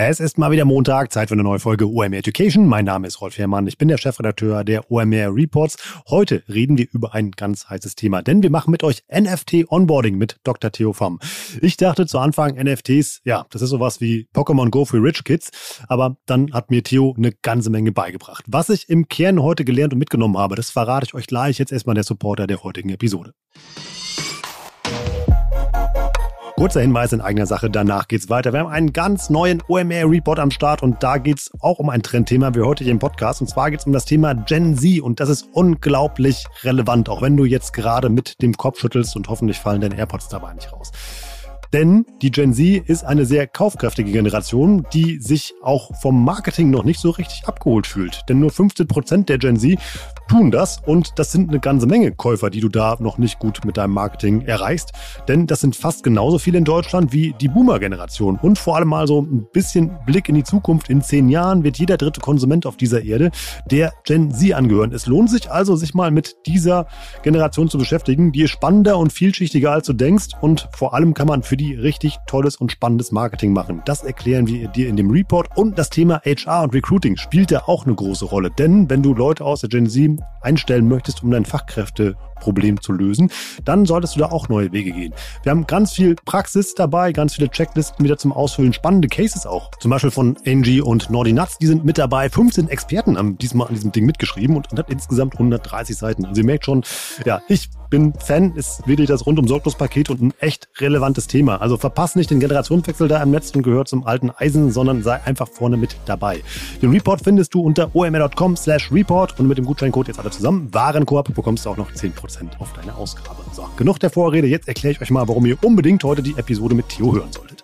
Es ist mal wieder Montag, Zeit für eine neue Folge OMR Education. Mein Name ist Rolf Herrmann, ich bin der Chefredakteur der OMR Reports. Heute reden wir über ein ganz heißes Thema, denn wir machen mit euch NFT Onboarding mit Dr. Theo Pham. Ich dachte zu Anfang, NFTs, ja, das ist sowas wie Pokémon Go für Rich Kids, aber dann hat mir Theo eine ganze Menge beigebracht. Was ich im Kern heute gelernt und mitgenommen habe, das verrate ich euch gleich. Jetzt erstmal der Supporter der heutigen Episode. Kurzer Hinweis in eigener Sache, danach geht's weiter. Wir haben einen ganz neuen OMR-Report am Start und da geht's auch um ein Trendthema wie heute hier im Podcast. Und zwar geht's um das Thema Gen Z und das ist unglaublich relevant, auch wenn du jetzt gerade mit dem Kopf schüttelst und hoffentlich fallen deine AirPods dabei nicht raus. Denn die Gen Z ist eine sehr kaufkräftige Generation, die sich auch vom Marketing noch nicht so richtig abgeholt fühlt. Denn nur 15 Prozent der Gen Z tun das und das sind eine ganze Menge Käufer, die du da noch nicht gut mit deinem Marketing erreichst. Denn das sind fast genauso viele in Deutschland wie die Boomer-Generation. Und vor allem mal so ein bisschen Blick in die Zukunft. In zehn Jahren wird jeder dritte Konsument auf dieser Erde der Gen Z angehören. Es lohnt sich also, sich mal mit dieser Generation zu beschäftigen. Die ist spannender und vielschichtiger, als du denkst. Und vor allem kann man für die richtig tolles und spannendes Marketing machen. Das erklären wir dir in dem Report. Und das Thema HR und Recruiting spielt ja auch eine große Rolle. Denn wenn du Leute aus der Gen Z einstellen möchtest, um dein Fachkräfteproblem zu lösen, dann solltest du da auch neue Wege gehen. Wir haben ganz viel Praxis dabei, ganz viele Checklisten wieder zum Ausfüllen, spannende Cases auch. Zum Beispiel von Angie und Nuts, die sind mit dabei. 15 Experten haben diesmal an diesem Ding mitgeschrieben und hat insgesamt 130 Seiten. Also ihr merkt schon, ja, ich bin Fan, ist wirklich das rundum sorglos Paket und ein echt relevantes Thema. Also verpasst nicht den Generationswechsel da im Netz und gehört zum alten Eisen, sondern sei einfach vorne mit dabei. Den Report findest du unter omr.com slash report und mit dem Gutscheincode jetzt alle zusammen Warenkorb bekommst du auch noch 10% auf deine Ausgabe. So, genug der Vorrede, jetzt erkläre ich euch mal, warum ihr unbedingt heute die Episode mit Theo hören solltet.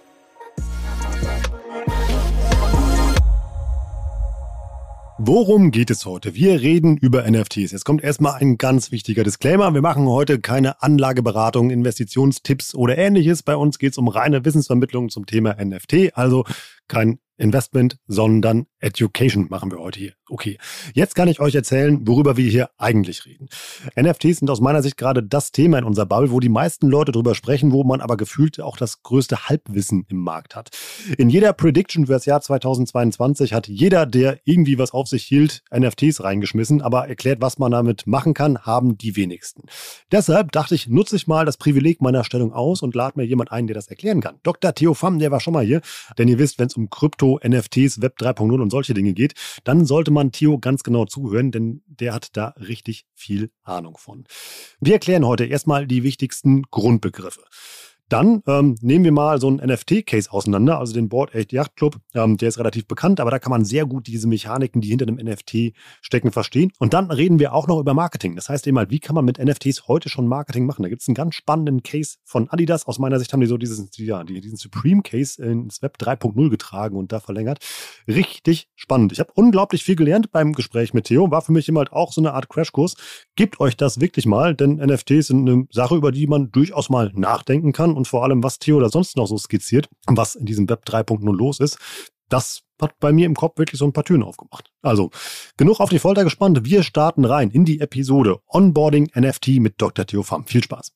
Worum geht es heute? Wir reden über NFTs. Jetzt kommt erstmal ein ganz wichtiger Disclaimer. Wir machen heute keine Anlageberatung, Investitionstipps oder ähnliches. Bei uns geht es um reine Wissensvermittlung zum Thema NFT. Also kein Investment, sondern Education machen wir heute hier. Okay, jetzt kann ich euch erzählen, worüber wir hier eigentlich reden. NFTs sind aus meiner Sicht gerade das Thema in unserer Bubble, wo die meisten Leute drüber sprechen, wo man aber gefühlt auch das größte Halbwissen im Markt hat. In jeder Prediction für das Jahr 2022 hat jeder, der irgendwie was auf sich hielt, NFTs reingeschmissen, aber erklärt, was man damit machen kann, haben die wenigsten. Deshalb dachte ich, nutze ich mal das Privileg meiner Stellung aus und lade mir jemand ein, der das erklären kann. Dr. Theo Pham, der war schon mal hier, denn ihr wisst, wenn es um Krypto, NFTs, Web 3.0 und solche Dinge geht, dann sollte man Theo ganz genau zuhören, denn der hat da richtig viel Ahnung von. Wir erklären heute erstmal die wichtigsten Grundbegriffe. Dann ähm, nehmen wir mal so einen NFT-Case auseinander, also den Board 8 Yacht Club. Ähm, der ist relativ bekannt, aber da kann man sehr gut diese Mechaniken, die hinter dem NFT stecken, verstehen. Und dann reden wir auch noch über Marketing. Das heißt eben halt, wie kann man mit NFTs heute schon Marketing machen? Da gibt es einen ganz spannenden Case von Adidas. Aus meiner Sicht haben die so dieses, ja, diesen Supreme Case ins Web 3.0 getragen und da verlängert. Richtig spannend. Ich habe unglaublich viel gelernt beim Gespräch mit Theo. War für mich immer halt auch so eine Art Crashkurs. Gebt euch das wirklich mal, denn NFTs sind eine Sache, über die man durchaus mal nachdenken kann und vor allem, was Theo da sonst noch so skizziert, was in diesem Web 3.0 los ist, das hat bei mir im Kopf wirklich so ein paar Türen aufgemacht. Also, genug auf die Folter gespannt. Wir starten rein in die Episode Onboarding NFT mit Dr. Theo Pham. Viel Spaß.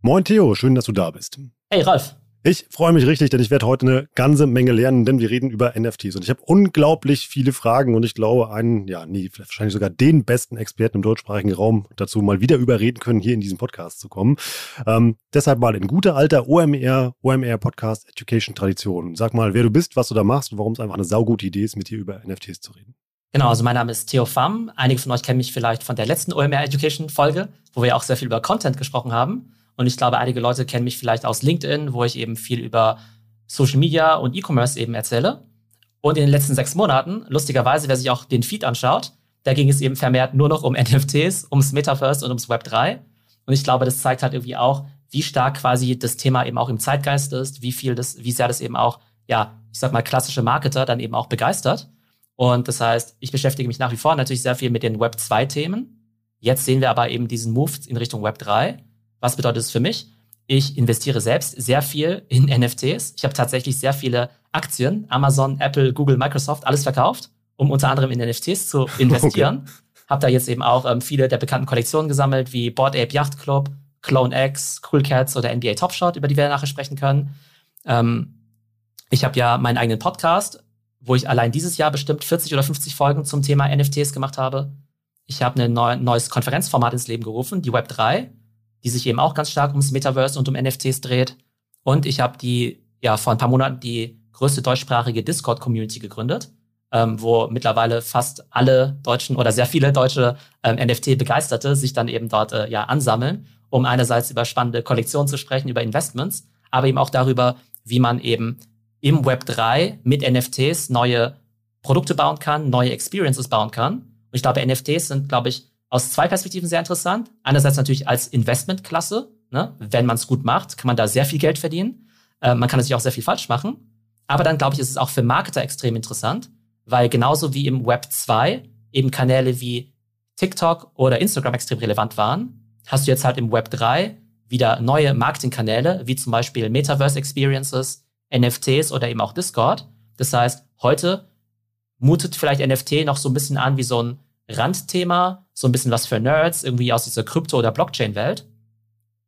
Moin Theo, schön, dass du da bist. Hey Ralf. Ich freue mich richtig, denn ich werde heute eine ganze Menge lernen, denn wir reden über NFTs. Und ich habe unglaublich viele Fragen und ich glaube, einen, ja, nee, wahrscheinlich sogar den besten Experten im deutschsprachigen Raum dazu mal wieder überreden können, hier in diesen Podcast zu kommen. Ähm, deshalb mal in guter alter OMR, OMR Podcast Education Tradition. Sag mal, wer du bist, was du da machst und warum es einfach eine saugute Idee ist, mit dir über NFTs zu reden. Genau, also mein Name ist Theo Pham. Einige von euch kennen mich vielleicht von der letzten OMR Education Folge, wo wir auch sehr viel über Content gesprochen haben. Und ich glaube, einige Leute kennen mich vielleicht aus LinkedIn, wo ich eben viel über Social Media und E-Commerce eben erzähle. Und in den letzten sechs Monaten, lustigerweise, wer sich auch den Feed anschaut, da ging es eben vermehrt nur noch um NFTs, ums Metaverse und ums Web 3. Und ich glaube, das zeigt halt irgendwie auch, wie stark quasi das Thema eben auch im Zeitgeist ist, wie viel das, wie sehr das eben auch, ja, ich sag mal, klassische Marketer dann eben auch begeistert. Und das heißt, ich beschäftige mich nach wie vor natürlich sehr viel mit den Web 2 Themen. Jetzt sehen wir aber eben diesen Move in Richtung Web 3. Was bedeutet es für mich? Ich investiere selbst sehr viel in NFTs. Ich habe tatsächlich sehr viele Aktien, Amazon, Apple, Google, Microsoft, alles verkauft, um unter anderem in NFTs zu investieren. Okay. Habe da jetzt eben auch ähm, viele der bekannten Kollektionen gesammelt, wie Board Ape Yacht Club, Clone X, Cool Cats oder NBA Top Shot, über die wir nachher sprechen können. Ähm, ich habe ja meinen eigenen Podcast, wo ich allein dieses Jahr bestimmt 40 oder 50 Folgen zum Thema NFTs gemacht habe. Ich habe ein neu, neues Konferenzformat ins Leben gerufen, die Web 3, die sich eben auch ganz stark ums Metaverse und um NFTs dreht. Und ich habe die, ja, vor ein paar Monaten die größte deutschsprachige Discord-Community gegründet, ähm, wo mittlerweile fast alle Deutschen oder sehr viele deutsche ähm, NFT-Begeisterte sich dann eben dort äh, ja ansammeln, um einerseits über spannende Kollektionen zu sprechen, über Investments, aber eben auch darüber, wie man eben im Web 3 mit NFTs neue Produkte bauen kann, neue Experiences bauen kann. Und ich glaube, NFTs sind, glaube ich, aus zwei Perspektiven sehr interessant. Einerseits natürlich als Investmentklasse. Ne? Wenn man es gut macht, kann man da sehr viel Geld verdienen. Äh, man kann natürlich auch sehr viel falsch machen. Aber dann, glaube ich, ist es auch für Marketer extrem interessant, weil genauso wie im Web 2 eben Kanäle wie TikTok oder Instagram extrem relevant waren, hast du jetzt halt im Web 3 wieder neue Marketingkanäle, wie zum Beispiel Metaverse Experiences, NFTs oder eben auch Discord. Das heißt, heute mutet vielleicht NFT noch so ein bisschen an wie so ein Randthema, so ein bisschen was für Nerds, irgendwie aus dieser Krypto- oder Blockchain-Welt.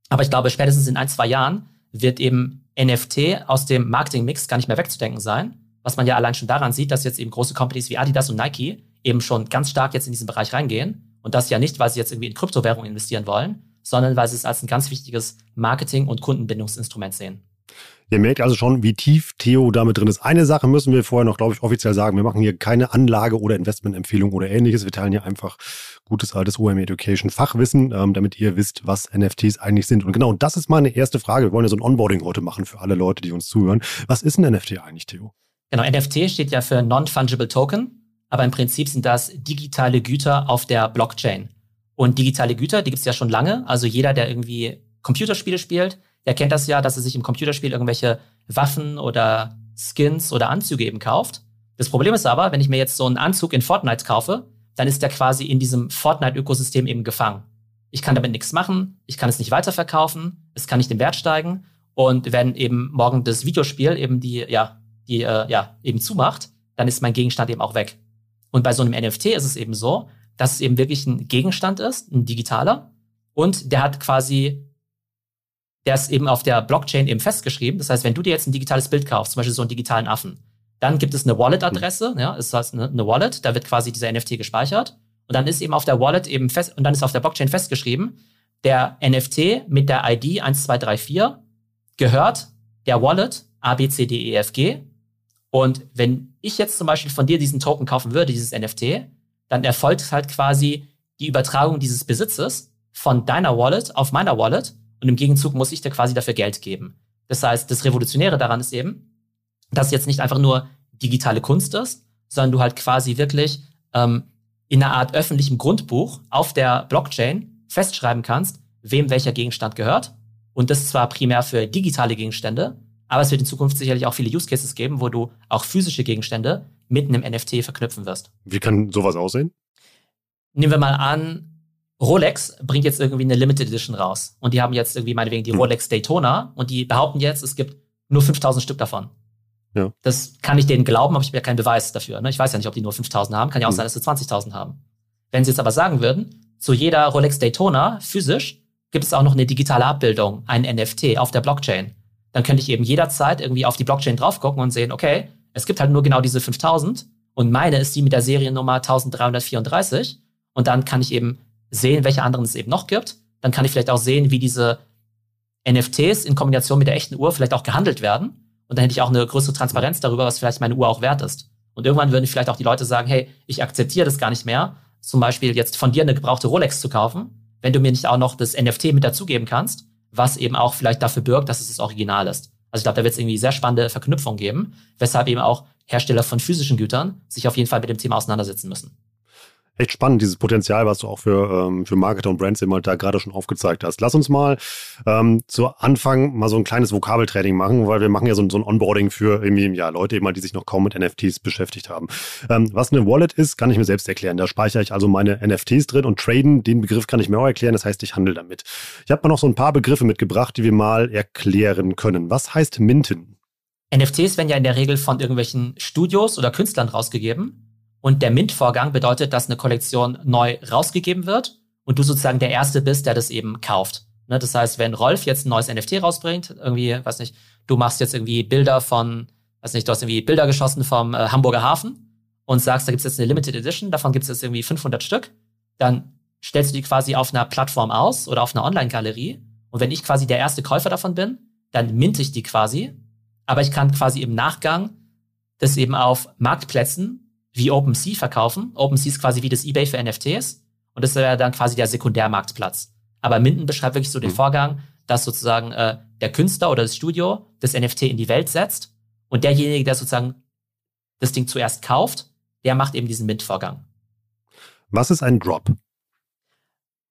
Aber ich glaube, spätestens in ein, zwei Jahren wird eben NFT aus dem Marketing-Mix gar nicht mehr wegzudenken sein. Was man ja allein schon daran sieht, dass jetzt eben große Companies wie Adidas und Nike eben schon ganz stark jetzt in diesen Bereich reingehen. Und das ja nicht, weil sie jetzt irgendwie in Kryptowährungen investieren wollen, sondern weil sie es als ein ganz wichtiges Marketing- und Kundenbindungsinstrument sehen. Ihr merkt also schon, wie tief Theo damit drin ist. Eine Sache müssen wir vorher noch, glaube ich, offiziell sagen. Wir machen hier keine Anlage- oder Investmentempfehlung oder ähnliches. Wir teilen hier einfach gutes altes OM Education Fachwissen, ähm, damit ihr wisst, was NFTs eigentlich sind. Und genau das ist meine erste Frage. Wir wollen ja so ein Onboarding heute machen für alle Leute, die uns zuhören. Was ist ein NFT eigentlich, Theo? Genau, NFT steht ja für Non-Fungible Token, aber im Prinzip sind das digitale Güter auf der Blockchain. Und digitale Güter, die gibt es ja schon lange. Also jeder, der irgendwie Computerspiele spielt, der kennt das ja, dass er sich im Computerspiel irgendwelche Waffen oder Skins oder Anzüge eben kauft. Das Problem ist aber, wenn ich mir jetzt so einen Anzug in Fortnite kaufe, dann ist der quasi in diesem Fortnite-Ökosystem eben gefangen. Ich kann damit nichts machen, ich kann es nicht weiterverkaufen, es kann nicht im Wert steigen. Und wenn eben morgen das Videospiel eben die, ja, die, äh, ja, eben zumacht, dann ist mein Gegenstand eben auch weg. Und bei so einem NFT ist es eben so, dass es eben wirklich ein Gegenstand ist, ein digitaler. Und der hat quasi der ist eben auf der Blockchain eben festgeschrieben. Das heißt, wenn du dir jetzt ein digitales Bild kaufst, zum Beispiel so einen digitalen Affen, dann gibt es eine Wallet-Adresse, ja, ist das eine, eine Wallet, da wird quasi dieser NFT gespeichert. Und dann ist eben auf der Wallet eben fest, und dann ist auf der Blockchain festgeschrieben, der NFT mit der ID 1234 gehört der Wallet ABCDEFG. Und wenn ich jetzt zum Beispiel von dir diesen Token kaufen würde, dieses NFT, dann erfolgt halt quasi die Übertragung dieses Besitzes von deiner Wallet auf meiner Wallet und im Gegenzug muss ich dir quasi dafür Geld geben. Das heißt, das Revolutionäre daran ist eben, dass jetzt nicht einfach nur digitale Kunst ist, sondern du halt quasi wirklich ähm, in einer Art öffentlichem Grundbuch auf der Blockchain festschreiben kannst, wem welcher Gegenstand gehört. Und das zwar primär für digitale Gegenstände, aber es wird in Zukunft sicherlich auch viele Use Cases geben, wo du auch physische Gegenstände mit einem NFT verknüpfen wirst. Wie kann sowas aussehen? Nehmen wir mal an, Rolex bringt jetzt irgendwie eine Limited Edition raus. Und die haben jetzt irgendwie meinetwegen die hm. Rolex Daytona und die behaupten jetzt, es gibt nur 5000 Stück davon. Ja. Das kann ich denen glauben, aber ich habe ja keinen Beweis dafür. Ne? Ich weiß ja nicht, ob die nur 5000 haben. Kann ja auch hm. sein, dass sie 20.000 haben. Wenn sie jetzt aber sagen würden, zu jeder Rolex Daytona physisch gibt es auch noch eine digitale Abbildung, ein NFT auf der Blockchain. Dann könnte ich eben jederzeit irgendwie auf die Blockchain drauf gucken und sehen, okay, es gibt halt nur genau diese 5000 und meine ist die mit der Seriennummer 1334 und dann kann ich eben sehen, welche anderen es eben noch gibt. Dann kann ich vielleicht auch sehen, wie diese NFTs in Kombination mit der echten Uhr vielleicht auch gehandelt werden. Und dann hätte ich auch eine größere Transparenz darüber, was vielleicht meine Uhr auch wert ist. Und irgendwann würden vielleicht auch die Leute sagen, hey, ich akzeptiere das gar nicht mehr, zum Beispiel jetzt von dir eine gebrauchte Rolex zu kaufen, wenn du mir nicht auch noch das NFT mit dazugeben kannst, was eben auch vielleicht dafür birgt, dass es das Original ist. Also ich glaube, da wird es irgendwie sehr spannende Verknüpfungen geben, weshalb eben auch Hersteller von physischen Gütern sich auf jeden Fall mit dem Thema auseinandersetzen müssen echt spannend, dieses Potenzial, was du auch für, ähm, für Marketer und Brands immer da gerade schon aufgezeigt hast. Lass uns mal ähm, zu Anfang mal so ein kleines Vokabeltraining machen, weil wir machen ja so, so ein Onboarding für irgendwie, ja, Leute immer, die sich noch kaum mit NFTs beschäftigt haben. Ähm, was eine Wallet ist, kann ich mir selbst erklären. Da speichere ich also meine NFTs drin und traden, den Begriff kann ich mir auch erklären, das heißt, ich handle damit. Ich habe mal noch so ein paar Begriffe mitgebracht, die wir mal erklären können. Was heißt Minten? NFTs werden ja in der Regel von irgendwelchen Studios oder Künstlern rausgegeben. Und der Mint-Vorgang bedeutet, dass eine Kollektion neu rausgegeben wird und du sozusagen der Erste bist, der das eben kauft. Ne, das heißt, wenn Rolf jetzt ein neues NFT rausbringt, irgendwie, weiß nicht, du machst jetzt irgendwie Bilder von, weiß nicht, du hast irgendwie Bilder geschossen vom äh, Hamburger Hafen und sagst, da gibt es jetzt eine Limited Edition, davon gibt es jetzt irgendwie 500 Stück, dann stellst du die quasi auf einer Plattform aus oder auf einer Online-Galerie. Und wenn ich quasi der erste Käufer davon bin, dann minte ich die quasi. Aber ich kann quasi im Nachgang das eben auf Marktplätzen wie OpenSea verkaufen. OpenSea ist quasi wie das eBay für NFTs. Und das wäre dann quasi der Sekundärmarktplatz. Aber Minden beschreibt wirklich so den mhm. Vorgang, dass sozusagen äh, der Künstler oder das Studio das NFT in die Welt setzt und derjenige, der sozusagen das Ding zuerst kauft, der macht eben diesen Mint-Vorgang. Was ist ein Drop?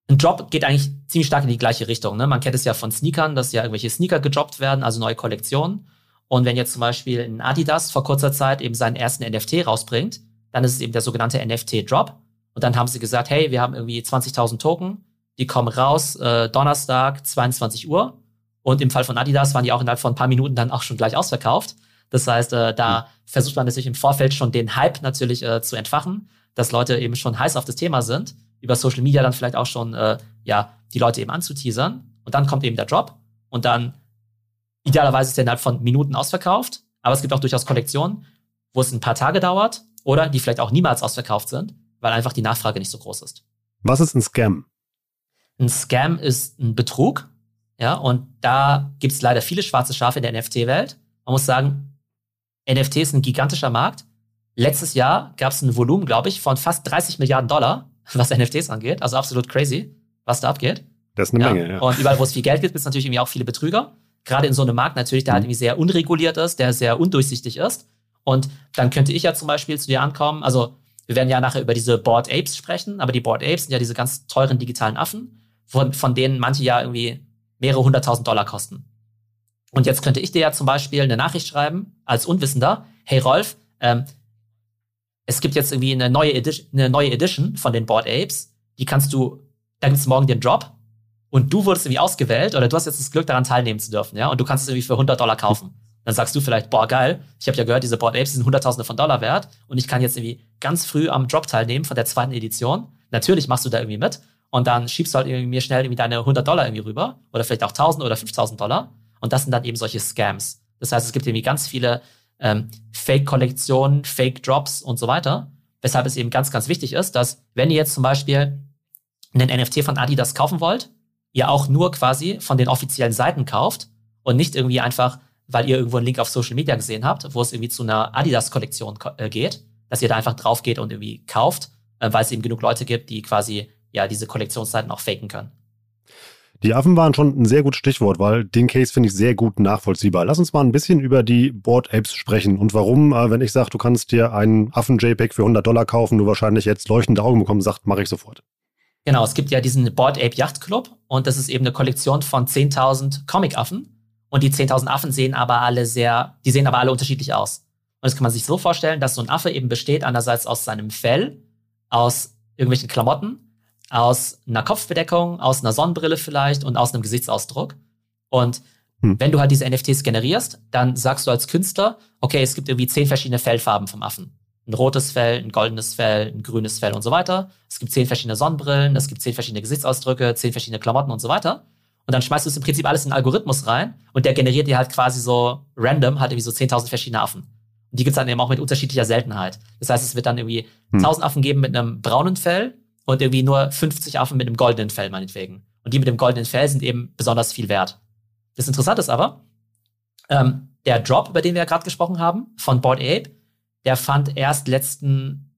Ein Drop geht eigentlich ziemlich stark in die gleiche Richtung. Ne? Man kennt es ja von Sneakern, dass ja irgendwelche Sneaker gedroppt werden, also neue Kollektionen. Und wenn jetzt zum Beispiel ein Adidas vor kurzer Zeit eben seinen ersten NFT rausbringt, dann ist es eben der sogenannte NFT-Drop. Und dann haben sie gesagt, hey, wir haben irgendwie 20.000 Token, die kommen raus äh, Donnerstag 22 Uhr. Und im Fall von Adidas waren die auch innerhalb von ein paar Minuten dann auch schon gleich ausverkauft. Das heißt, äh, da mhm. versucht man natürlich im Vorfeld schon den Hype natürlich äh, zu entfachen, dass Leute eben schon heiß auf das Thema sind, über Social Media dann vielleicht auch schon äh, ja die Leute eben anzuteasern. Und dann kommt eben der Drop und dann idealerweise ist der innerhalb von Minuten ausverkauft. Aber es gibt auch durchaus Kollektionen, wo es ein paar Tage dauert oder die vielleicht auch niemals ausverkauft sind, weil einfach die Nachfrage nicht so groß ist. Was ist ein Scam? Ein Scam ist ein Betrug. Ja, und da gibt es leider viele schwarze Schafe in der NFT-Welt. Man muss sagen, NFT ist ein gigantischer Markt. Letztes Jahr gab es ein Volumen, glaube ich, von fast 30 Milliarden Dollar, was NFTs angeht. Also absolut crazy, was da abgeht. Das ist eine ja. Menge, ja. Und überall, wo es viel Geld gibt, gibt es natürlich irgendwie auch viele Betrüger. Gerade in so einem Markt natürlich, der halt mhm. halt irgendwie sehr unreguliert ist, der sehr undurchsichtig ist. Und dann könnte ich ja zum Beispiel zu dir ankommen, also wir werden ja nachher über diese Board Apes sprechen, aber die Board Apes sind ja diese ganz teuren digitalen Affen, von, von denen manche ja irgendwie mehrere hunderttausend Dollar kosten. Und jetzt könnte ich dir ja zum Beispiel eine Nachricht schreiben, als Unwissender, hey Rolf, ähm, es gibt jetzt irgendwie eine neue, Edition, eine neue Edition von den Board Apes, die kannst du, da gibt es morgen den Drop und du wurdest irgendwie ausgewählt oder du hast jetzt das Glück daran teilnehmen zu dürfen, ja, und du kannst es irgendwie für 100 Dollar kaufen. Dann sagst du vielleicht, boah, geil, ich habe ja gehört, diese Board Apes sind Hunderttausende von Dollar wert und ich kann jetzt irgendwie ganz früh am Drop teilnehmen von der zweiten Edition. Natürlich machst du da irgendwie mit und dann schiebst du halt irgendwie mir schnell irgendwie deine 100 Dollar irgendwie rüber oder vielleicht auch 1000 oder 5000 Dollar und das sind dann eben solche Scams. Das heißt, es gibt irgendwie ganz viele ähm, Fake-Kollektionen, Fake-Drops und so weiter, weshalb es eben ganz, ganz wichtig ist, dass wenn ihr jetzt zum Beispiel einen NFT von Adidas kaufen wollt, ihr auch nur quasi von den offiziellen Seiten kauft und nicht irgendwie einfach weil ihr irgendwo einen Link auf Social Media gesehen habt, wo es irgendwie zu einer Adidas-Kollektion äh, geht, dass ihr da einfach drauf geht und irgendwie kauft, äh, weil es eben genug Leute gibt, die quasi ja diese Kollektionsseiten auch faken können. Die Affen waren schon ein sehr gutes Stichwort, weil den Case finde ich sehr gut nachvollziehbar. Lass uns mal ein bisschen über die Board Apes sprechen und warum, äh, wenn ich sage, du kannst dir einen Affen-JPEG für 100 Dollar kaufen, du wahrscheinlich jetzt leuchtende Augen bekommen sagt, mache ich sofort. Genau, es gibt ja diesen Board Ape Yacht Club und das ist eben eine Kollektion von 10.000 Comic-Affen und die 10.000 Affen sehen aber alle sehr, die sehen aber alle unterschiedlich aus. Und das kann man sich so vorstellen, dass so ein Affe eben besteht einerseits aus seinem Fell, aus irgendwelchen Klamotten, aus einer Kopfbedeckung, aus einer Sonnenbrille vielleicht und aus einem Gesichtsausdruck. Und hm. wenn du halt diese NFTs generierst, dann sagst du als Künstler, okay, es gibt irgendwie zehn verschiedene Fellfarben vom Affen. Ein rotes Fell, ein goldenes Fell, ein grünes Fell und so weiter. Es gibt zehn verschiedene Sonnenbrillen, es gibt zehn verschiedene Gesichtsausdrücke, zehn verschiedene Klamotten und so weiter. Und dann schmeißt du es im Prinzip alles in einen Algorithmus rein und der generiert dir halt quasi so random halt irgendwie so 10.000 verschiedene Affen. Und die gibt's dann eben auch mit unterschiedlicher Seltenheit. Das heißt, es wird dann irgendwie hm. 1000 Affen geben mit einem braunen Fell und irgendwie nur 50 Affen mit einem goldenen Fell meinetwegen. Und die mit dem goldenen Fell sind eben besonders viel wert. Das Interessante ist aber, ähm, der Drop, über den wir ja gerade gesprochen haben, von Board Ape, der fand erst letzten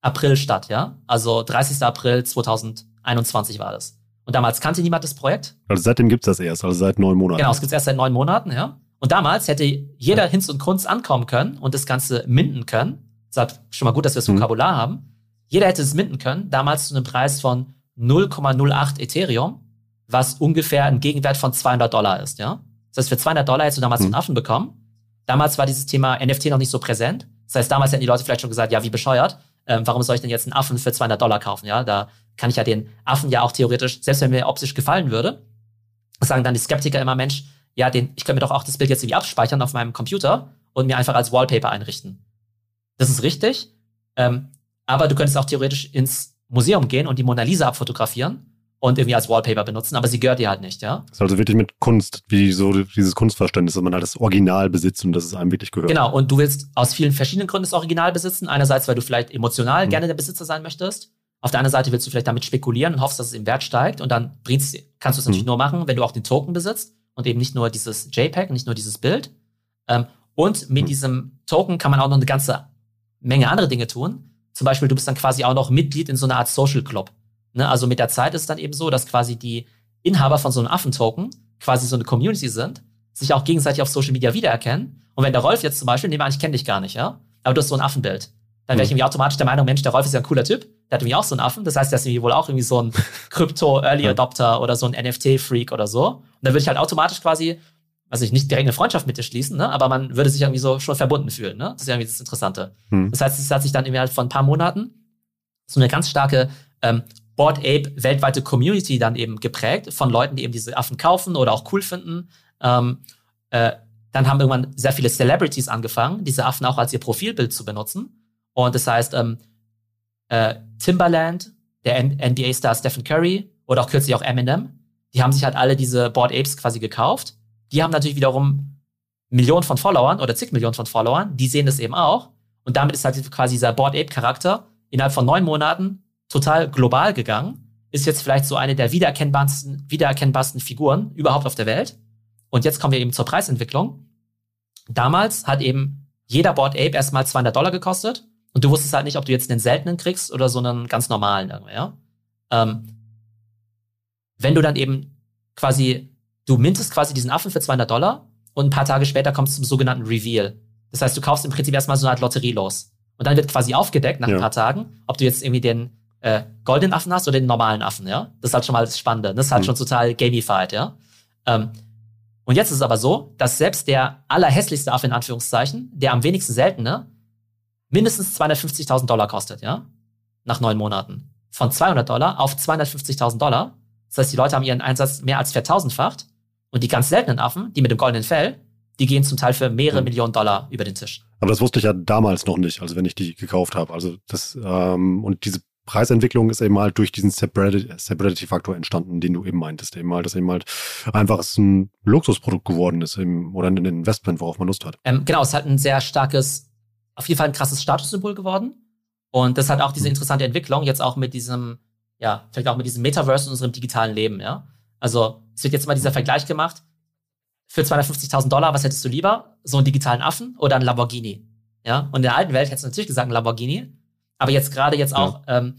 April statt, ja? Also 30. April 2021 war das. Und damals kannte niemand das Projekt. Also seitdem gibt es das erst, also seit neun Monaten. Genau, es gibt es erst seit neun Monaten, ja. Und damals hätte jeder ja. Hinz und Kunz ankommen können und das Ganze minden können. Deshalb schon mal gut, dass wir das mhm. Vokabular mhm. haben. Jeder hätte es minden können, damals zu einem Preis von 0,08 Ethereum, was ungefähr ein Gegenwert von 200 Dollar ist, ja. Das heißt, für 200 Dollar hättest du damals mhm. einen Affen bekommen. Damals war dieses Thema NFT noch nicht so präsent. Das heißt, damals hätten die Leute vielleicht schon gesagt, ja, wie bescheuert. Ähm, warum soll ich denn jetzt einen Affen für 200 Dollar kaufen? Ja, da kann ich ja den Affen ja auch theoretisch, selbst wenn mir optisch gefallen würde, sagen dann die Skeptiker immer, Mensch, ja, den, ich könnte mir doch auch das Bild jetzt irgendwie abspeichern auf meinem Computer und mir einfach als Wallpaper einrichten. Das ist richtig. Ähm, aber du könntest auch theoretisch ins Museum gehen und die Mona Lisa abfotografieren und irgendwie als Wallpaper benutzen, aber sie gehört dir halt nicht, ja. Das ist also wirklich mit Kunst, wie so dieses Kunstverständnis, dass man halt das Original besitzt und dass es einem wirklich gehört. Genau, und du willst aus vielen verschiedenen Gründen das Original besitzen. Einerseits, weil du vielleicht emotional mhm. gerne der Besitzer sein möchtest. Auf der anderen Seite willst du vielleicht damit spekulieren und hoffst, dass es im Wert steigt. Und dann kannst du es natürlich mhm. nur machen, wenn du auch den Token besitzt und eben nicht nur dieses JPEG, nicht nur dieses Bild. Ähm, und mit mhm. diesem Token kann man auch noch eine ganze Menge andere Dinge tun. Zum Beispiel, du bist dann quasi auch noch Mitglied in so einer Art Social Club. Ne? Also mit der Zeit ist es dann eben so, dass quasi die Inhaber von so einem Affentoken quasi so eine Community sind, sich auch gegenseitig auf Social Media wiedererkennen. Und wenn der Rolf jetzt zum Beispiel, nehmen wir an, ich kenne dich gar nicht, ja, aber du hast so ein Affenbild, dann wäre ich mhm. irgendwie automatisch der Meinung, Mensch, der Rolf ist ja ein cooler Typ, der hat irgendwie auch so einen Affen. Das heißt, der ist irgendwie wohl auch irgendwie so ein Crypto-Early Adopter oder so ein NFT-Freak oder so. Und dann würde ich halt automatisch quasi, also ich nicht direkt eine Freundschaft mit dir schließen, ne? aber man würde sich irgendwie so schon verbunden fühlen. Ne? Das ist ja irgendwie das Interessante. Hm. Das heißt, es hat sich dann irgendwie halt vor ein paar Monaten so eine ganz starke ähm, Board Ape weltweite Community dann eben geprägt von Leuten, die eben diese Affen kaufen oder auch cool finden. Ähm, äh, dann haben irgendwann sehr viele Celebrities angefangen, diese Affen auch als ihr Profilbild zu benutzen. Und das heißt, ähm, äh, Timberland, der NBA-Star Stephen Curry oder auch kürzlich auch Eminem, die haben sich halt alle diese Board Apes quasi gekauft. Die haben natürlich wiederum Millionen von Followern oder zig Millionen von Followern, die sehen das eben auch. Und damit ist halt quasi dieser Board Ape-Charakter innerhalb von neun Monaten total global gegangen, ist jetzt vielleicht so eine der wiedererkennbarsten, wiedererkennbarsten Figuren überhaupt auf der Welt. Und jetzt kommen wir eben zur Preisentwicklung. Damals hat eben jeder Board Ape erstmal 200 Dollar gekostet und du wusstest halt nicht, ob du jetzt einen seltenen kriegst oder so einen ganz normalen irgendwie, ja. Ähm, wenn du dann eben quasi, du mintest quasi diesen Affen für 200 Dollar und ein paar Tage später kommst du zum sogenannten Reveal. Das heißt, du kaufst im Prinzip erstmal so eine Art Lotterie los. Und dann wird quasi aufgedeckt nach ja. ein paar Tagen, ob du jetzt irgendwie den äh, goldenen Affen hast oder den normalen Affen, ja. Das ist halt schon mal das Spannende. Das ist halt mhm. schon total gamified, ja. Ähm, und jetzt ist es aber so, dass selbst der allerhässlichste Affe in Anführungszeichen, der am wenigsten seltene, mindestens 250.000 Dollar kostet, ja. Nach neun Monaten. Von 200 Dollar auf 250.000 Dollar. Das heißt, die Leute haben ihren Einsatz mehr als vertausendfacht. Und die ganz seltenen Affen, die mit dem goldenen Fell, die gehen zum Teil für mehrere mhm. Millionen Dollar über den Tisch. Aber das wusste ich ja damals noch nicht, also wenn ich die gekauft habe. Also das, ähm, und diese Preisentwicklung ist eben halt durch diesen Separity-Faktor entstanden, den du eben meintest. Eben halt, dass eben halt einfach ein Luxusprodukt geworden ist eben, oder ein Investment, worauf man Lust hat. Ähm, genau, es ist halt ein sehr starkes, auf jeden Fall ein krasses Statussymbol geworden. Und das hat auch diese mhm. interessante Entwicklung, jetzt auch mit diesem, ja, vielleicht auch mit diesem Metaverse in unserem digitalen Leben, ja. Also, es wird jetzt mal dieser Vergleich gemacht. Für 250.000 Dollar, was hättest du lieber? So einen digitalen Affen oder einen Lamborghini? Ja. Und in der alten Welt hättest du natürlich gesagt, ein Lamborghini. Aber jetzt gerade jetzt auch, ja. ähm,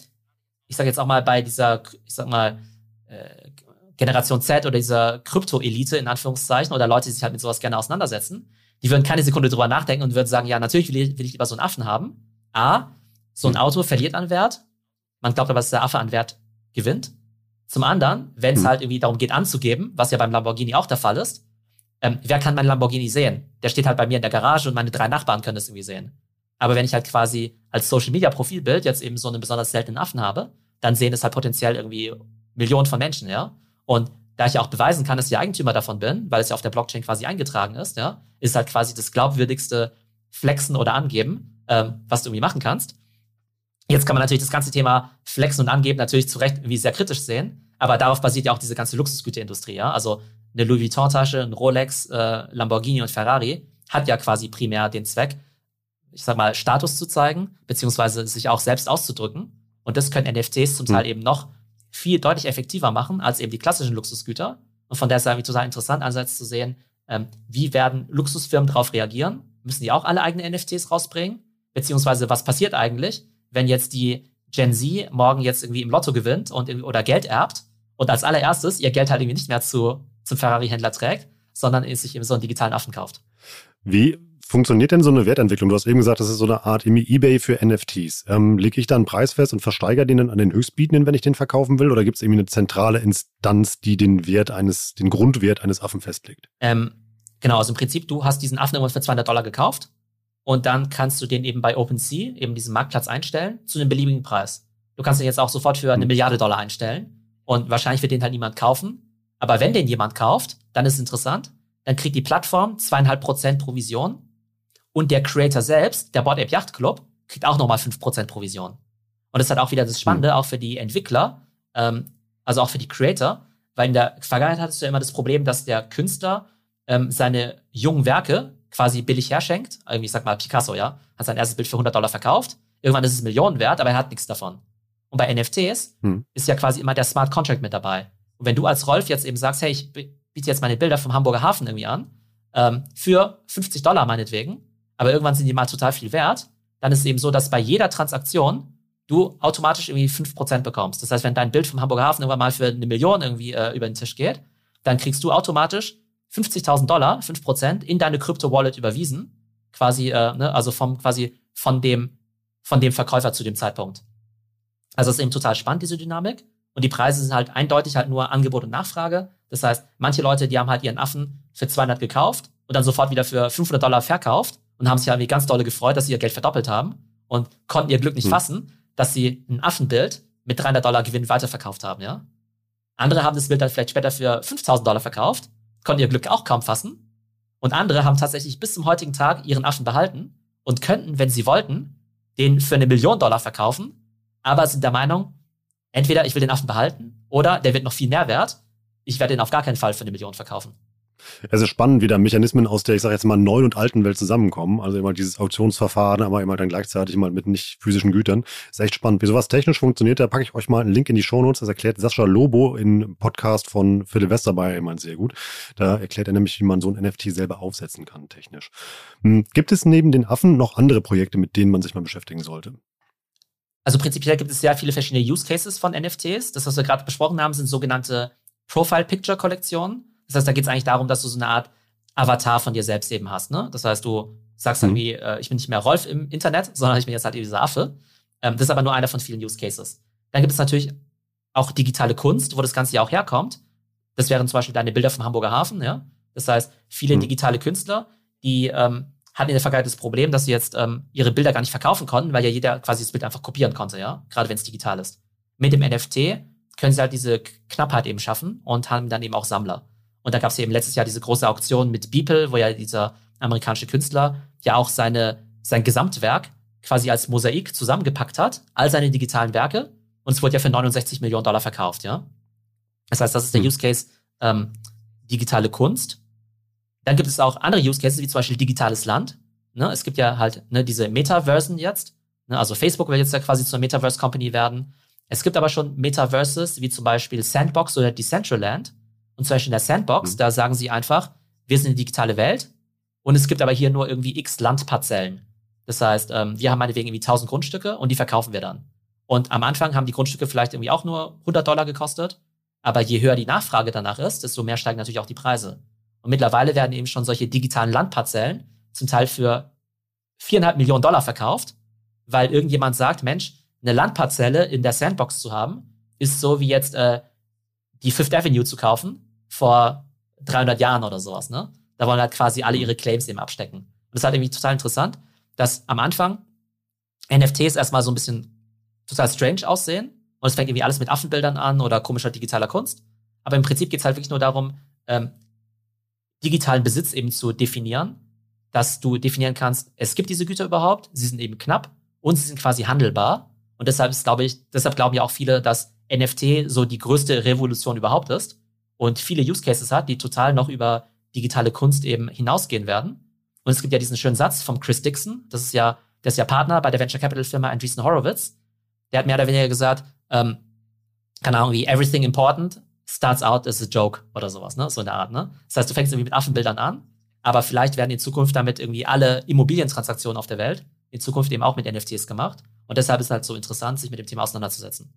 ich sage jetzt auch mal bei dieser, ich sag mal, äh, Generation Z oder dieser Krypto-Elite in Anführungszeichen oder Leute, die sich halt mit sowas gerne auseinandersetzen, die würden keine Sekunde drüber nachdenken und würden sagen, ja, natürlich will ich, will ich lieber so einen Affen haben. A, so ein hm. Auto verliert an Wert. Man glaubt aber, dass der Affe an Wert gewinnt. Zum anderen, wenn es hm. halt irgendwie darum geht anzugeben, was ja beim Lamborghini auch der Fall ist, ähm, wer kann meinen Lamborghini sehen? Der steht halt bei mir in der Garage und meine drei Nachbarn können das irgendwie sehen. Aber wenn ich halt quasi als Social Media Profilbild jetzt eben so einen besonders seltenen Affen habe, dann sehen es halt potenziell irgendwie Millionen von Menschen, ja. Und da ich ja auch beweisen kann, dass ich Eigentümer davon bin, weil es ja auf der Blockchain quasi eingetragen ist, ja, ist halt quasi das glaubwürdigste Flexen oder Angeben, ähm, was du irgendwie machen kannst. Jetzt kann man natürlich das ganze Thema Flexen und Angeben natürlich zu Recht irgendwie sehr kritisch sehen, aber darauf basiert ja auch diese ganze Luxusgüterindustrie, ja. Also eine Louis Vuitton-Tasche, ein Rolex, äh, Lamborghini und Ferrari hat ja quasi primär den Zweck, ich sag mal, Status zu zeigen, beziehungsweise sich auch selbst auszudrücken. Und das können NFTs zum Teil mhm. eben noch viel deutlich effektiver machen als eben die klassischen Luxusgüter. Und von daher ist es total interessant, einerseits zu sehen, ähm, wie werden Luxusfirmen darauf reagieren? Müssen die auch alle eigene NFTs rausbringen? Beziehungsweise was passiert eigentlich, wenn jetzt die Gen Z morgen jetzt irgendwie im Lotto gewinnt und oder Geld erbt und als allererstes ihr Geld halt irgendwie nicht mehr zu, zum Ferrari-Händler trägt, sondern sich eben so einen digitalen Affen kauft. Wie funktioniert denn so eine Wertentwicklung? Du hast eben gesagt, das ist so eine Art eBay für NFTs. Ähm, lege ich da einen Preis fest und versteigere den dann an den Höchstbietenden, wenn ich den verkaufen will? Oder gibt es irgendwie eine zentrale Instanz, die den Wert eines, den Grundwert eines Affen festlegt? Ähm, genau, also im Prinzip, du hast diesen Affen irgendwann für 200 Dollar gekauft und dann kannst du den eben bei OpenSea, eben diesen Marktplatz einstellen, zu einem beliebigen Preis. Du kannst den jetzt auch sofort für eine hm. Milliarde Dollar einstellen und wahrscheinlich wird den halt niemand kaufen. Aber wenn den jemand kauft, dann ist es interessant, dann kriegt die Plattform zweieinhalb Prozent Provision und der Creator selbst, der Board Ape Yacht Club, kriegt auch nochmal fünf Prozent Provision. Und das ist halt auch wieder das Spannende, mhm. auch für die Entwickler, ähm, also auch für die Creator, weil in der Vergangenheit hattest du ja immer das Problem, dass der Künstler ähm, seine jungen Werke quasi billig herschenkt. Irgendwie, ich sag mal, Picasso, ja, hat sein erstes Bild für 100 Dollar verkauft. Irgendwann ist es Millionen wert, aber er hat nichts davon. Und bei NFTs hm. ist ja quasi immer der Smart Contract mit dabei. Und wenn du als Rolf jetzt eben sagst, hey, ich biete jetzt meine Bilder vom Hamburger Hafen irgendwie an, ähm, für 50 Dollar meinetwegen, aber irgendwann sind die mal total viel wert, dann ist es eben so, dass bei jeder Transaktion du automatisch irgendwie 5% bekommst. Das heißt, wenn dein Bild vom Hamburger Hafen irgendwann mal für eine Million irgendwie äh, über den Tisch geht, dann kriegst du automatisch 50.000 Dollar, 5%, in deine Krypto-Wallet überwiesen. Quasi, äh, ne, also vom, quasi von dem, von dem Verkäufer zu dem Zeitpunkt. Also es ist eben total spannend, diese Dynamik. Und die Preise sind halt eindeutig halt nur Angebot und Nachfrage. Das heißt, manche Leute, die haben halt ihren Affen für 200 gekauft und dann sofort wieder für 500 Dollar verkauft und haben sich irgendwie ganz dolle gefreut, dass sie ihr Geld verdoppelt haben und konnten ihr Glück nicht hm. fassen, dass sie ein Affenbild mit 300 Dollar Gewinn weiterverkauft haben, ja. Andere haben das Bild dann vielleicht später für 5000 Dollar verkauft, konnten ihr Glück auch kaum fassen. Und andere haben tatsächlich bis zum heutigen Tag ihren Affen behalten und könnten, wenn sie wollten, den für eine Million Dollar verkaufen, aber sind der Meinung, entweder ich will den Affen behalten oder der wird noch viel mehr wert. Ich werde den auf gar keinen Fall für eine Million verkaufen. Es ist spannend, wie da Mechanismen aus der, ich sage jetzt mal, neuen und alten Welt zusammenkommen. Also immer dieses Auktionsverfahren, aber immer dann gleichzeitig mal mit nicht physischen Gütern. Ist echt spannend. Wie sowas technisch funktioniert, da packe ich euch mal einen Link in die Shownotes. Das erklärt Sascha Lobo im Podcast von Philipp Westermeier immer sehr gut. Da erklärt er nämlich, wie man so ein NFT selber aufsetzen kann, technisch. Hm, gibt es neben den Affen noch andere Projekte, mit denen man sich mal beschäftigen sollte? Also prinzipiell gibt es sehr viele verschiedene Use Cases von NFTs. Das, was wir gerade besprochen haben, sind sogenannte Profile Picture Kollektionen. Das heißt, da geht es eigentlich darum, dass du so eine Art Avatar von dir selbst eben hast. Ne? Das heißt, du sagst mhm. irgendwie, äh, ich bin nicht mehr Rolf im Internet, sondern ich bin jetzt halt dieser Affe. Ähm, das ist aber nur einer von vielen Use Cases. Dann gibt es natürlich auch digitale Kunst, wo das Ganze ja auch herkommt. Das wären zum Beispiel deine Bilder vom Hamburger Hafen. Ja? Das heißt, viele mhm. digitale Künstler, die ähm, hatten in der Vergangenheit das Problem, dass sie jetzt ähm, ihre Bilder gar nicht verkaufen konnten, weil ja jeder quasi das Bild einfach kopieren konnte, ja, gerade wenn es digital ist. Mit dem NFT können sie halt diese Knappheit eben schaffen und haben dann eben auch Sammler. Und da gab es eben letztes Jahr diese große Auktion mit Beeple, wo ja dieser amerikanische Künstler ja auch seine, sein Gesamtwerk quasi als Mosaik zusammengepackt hat, all seine digitalen Werke. Und es wurde ja für 69 Millionen Dollar verkauft, ja. Das heißt, das ist der hm. Use Case ähm, digitale Kunst. Dann gibt es auch andere Use Cases, wie zum Beispiel digitales Land. Ne? Es gibt ja halt ne, diese Metaversen jetzt. Ne? Also Facebook will jetzt ja quasi zur Metaverse Company werden. Es gibt aber schon Metaverses, wie zum Beispiel Sandbox oder Decentraland. Und zum Beispiel in der Sandbox, mhm. da sagen sie einfach, wir sind eine digitale Welt und es gibt aber hier nur irgendwie x Landparzellen. Das heißt, ähm, wir haben meinetwegen irgendwie 1000 Grundstücke und die verkaufen wir dann. Und am Anfang haben die Grundstücke vielleicht irgendwie auch nur 100 Dollar gekostet. Aber je höher die Nachfrage danach ist, desto mehr steigen natürlich auch die Preise. Und mittlerweile werden eben schon solche digitalen Landparzellen zum Teil für viereinhalb Millionen Dollar verkauft, weil irgendjemand sagt, Mensch, eine Landparzelle in der Sandbox zu haben, ist so wie jetzt äh, die Fifth Avenue zu kaufen vor 300 Jahren oder sowas, ne? Da wollen halt quasi alle ihre Claims eben abstecken. Und das ist halt irgendwie total interessant, dass am Anfang NFTs erstmal so ein bisschen total strange aussehen und es fängt irgendwie alles mit Affenbildern an oder komischer digitaler Kunst. Aber im Prinzip geht es halt wirklich nur darum, ähm, digitalen Besitz eben zu definieren, dass du definieren kannst, es gibt diese Güter überhaupt, sie sind eben knapp und sie sind quasi handelbar. Und deshalb ist, glaube ich, deshalb glauben ja auch viele, dass NFT so die größte Revolution überhaupt ist und viele Use Cases hat, die total noch über digitale Kunst eben hinausgehen werden. Und es gibt ja diesen schönen Satz vom Chris Dixon, das ist ja, der ist ja Partner bei der Venture Capital Firma Andreessen Horowitz. Der hat mehr oder weniger gesagt, ähm, keine Ahnung, wie everything important starts out as a joke oder sowas, ne? So in der Art, ne? Das heißt, du fängst irgendwie mit Affenbildern an, aber vielleicht werden in Zukunft damit irgendwie alle Immobilientransaktionen auf der Welt in Zukunft eben auch mit NFTs gemacht. Und deshalb ist es halt so interessant, sich mit dem Thema auseinanderzusetzen.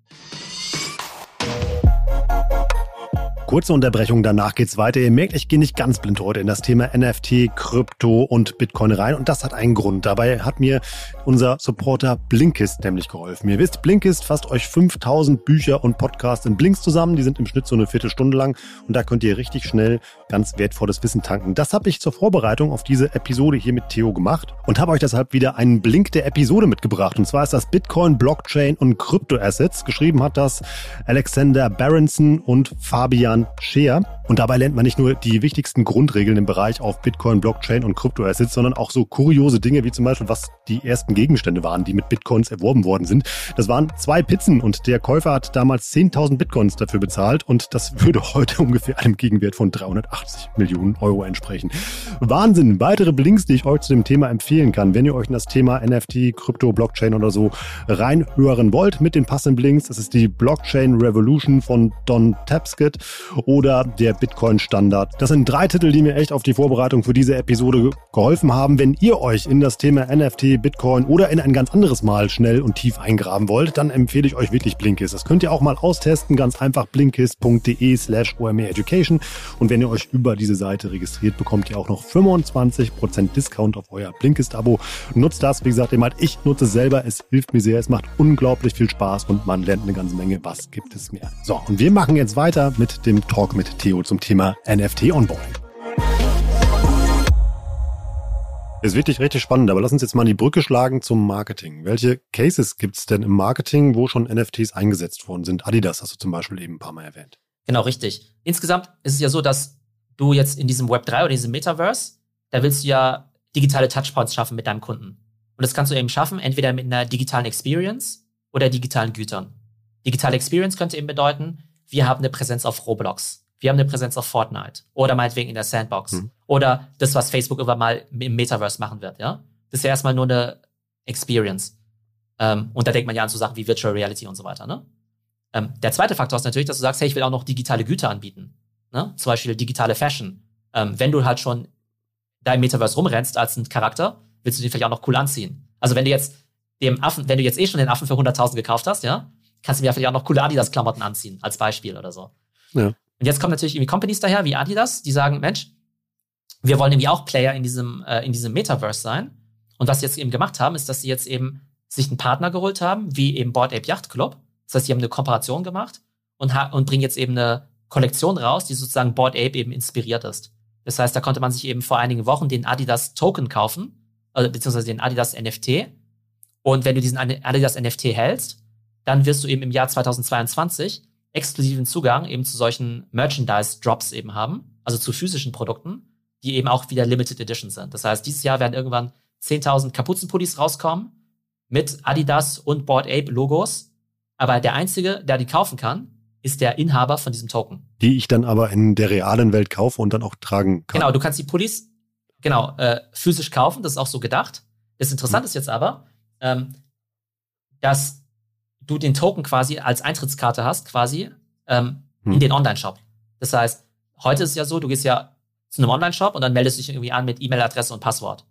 Kurze Unterbrechung, danach geht's weiter. Ihr merkt, ich gehe nicht ganz blind heute in das Thema NFT, Krypto und Bitcoin rein und das hat einen Grund. Dabei hat mir unser Supporter Blinkist nämlich geholfen. Ihr wisst, Blinkist fasst euch 5000 Bücher und Podcasts in Blinks zusammen. Die sind im Schnitt so eine Viertelstunde lang und da könnt ihr richtig schnell ganz wertvolles Wissen tanken. Das habe ich zur Vorbereitung auf diese Episode hier mit Theo gemacht und habe euch deshalb wieder einen Blink der Episode mitgebracht. Und zwar ist das Bitcoin, Blockchain und Kryptoassets. Geschrieben hat das Alexander Berenson und Fabian Stefan Scheer. Und dabei lernt man nicht nur die wichtigsten Grundregeln im Bereich auf Bitcoin, Blockchain und Kryptoassets, sondern auch so kuriose Dinge wie zum Beispiel, was die ersten Gegenstände waren, die mit Bitcoins erworben worden sind. Das waren zwei Pizzen und der Käufer hat damals 10.000 Bitcoins dafür bezahlt und das würde heute ungefähr einem Gegenwert von 380 Millionen Euro entsprechen. Wahnsinn! Weitere Links, die ich euch zu dem Thema empfehlen kann, wenn ihr euch in das Thema NFT, Krypto, Blockchain oder so reinhören wollt mit den passenden Links. Das ist die Blockchain Revolution von Don Tapskett oder der Bitcoin-Standard. Das sind drei Titel, die mir echt auf die Vorbereitung für diese Episode geholfen haben. Wenn ihr euch in das Thema NFT, Bitcoin oder in ein ganz anderes Mal schnell und tief eingraben wollt, dann empfehle ich euch wirklich Blinkist. Das könnt ihr auch mal austesten, ganz einfach blinkist.de slash Education. Und wenn ihr euch über diese Seite registriert, bekommt ihr auch noch 25% Discount auf euer Blinkist-Abo. Nutzt das, wie gesagt, eben halt, ich nutze es selber, es hilft mir sehr, es macht unglaublich viel Spaß und man lernt eine ganze Menge. Was gibt es mehr? So, und wir machen jetzt weiter mit dem Talk mit Theo zum Thema NFT Onboarding. Es wird wirklich richtig spannend, aber lass uns jetzt mal die Brücke schlagen zum Marketing. Welche Cases gibt es denn im Marketing, wo schon NFTs eingesetzt worden sind? Adidas hast du zum Beispiel eben ein paar Mal erwähnt. Genau, richtig. Insgesamt ist es ja so, dass du jetzt in diesem Web 3 oder diesem Metaverse, da willst du ja digitale Touchpoints schaffen mit deinem Kunden. Und das kannst du eben schaffen, entweder mit einer digitalen Experience oder digitalen Gütern. Digitale Experience könnte eben bedeuten, wir haben eine Präsenz auf Roblox. Wir haben eine Präsenz auf Fortnite oder meinetwegen in der Sandbox mhm. oder das, was Facebook irgendwann mal im Metaverse machen wird, ja. Das ist ja erstmal nur eine Experience. Ähm, und da denkt man ja an so Sachen wie Virtual Reality und so weiter, ne? Ähm, der zweite Faktor ist natürlich, dass du sagst, hey, ich will auch noch digitale Güter anbieten. Ne? Zum Beispiel digitale Fashion. Ähm, wenn du halt schon da im Metaverse rumrennst als ein Charakter, willst du den vielleicht auch noch cool anziehen. Also wenn du jetzt dem Affen, wenn du jetzt eh schon den Affen für 100.000 gekauft hast, ja, kannst du mir vielleicht auch noch coole Adidas-Klamotten anziehen, als Beispiel oder so. Ja. Und jetzt kommen natürlich irgendwie Companies daher, wie Adidas, die sagen, Mensch, wir wollen irgendwie auch Player in diesem, äh, in diesem Metaverse sein. Und was sie jetzt eben gemacht haben, ist, dass sie jetzt eben sich einen Partner geholt haben, wie eben Board Ape Yacht Club. Das heißt, sie haben eine Kooperation gemacht und, und bringen jetzt eben eine Kollektion raus, die sozusagen Board Ape eben inspiriert ist. Das heißt, da konnte man sich eben vor einigen Wochen den Adidas Token kaufen, also, beziehungsweise den Adidas NFT. Und wenn du diesen Adidas NFT hältst, dann wirst du eben im Jahr 2022 exklusiven Zugang eben zu solchen Merchandise-Drops eben haben, also zu physischen Produkten, die eben auch wieder Limited Edition sind. Das heißt, dieses Jahr werden irgendwann 10.000 Kapuzenpullis rauskommen mit Adidas und Board Ape Logos. Aber der einzige, der die kaufen kann, ist der Inhaber von diesem Token. Die ich dann aber in der realen Welt kaufe und dann auch tragen kann. Genau, du kannst die Pullis genau äh, physisch kaufen. Das ist auch so gedacht. Das Interessante hm. ist jetzt aber, ähm, dass du den Token quasi als Eintrittskarte hast, quasi ähm, hm. in den Online-Shop. Das heißt, heute ist es ja so, du gehst ja zu einem Online-Shop und dann meldest du dich irgendwie an mit E-Mail-Adresse und Passwort.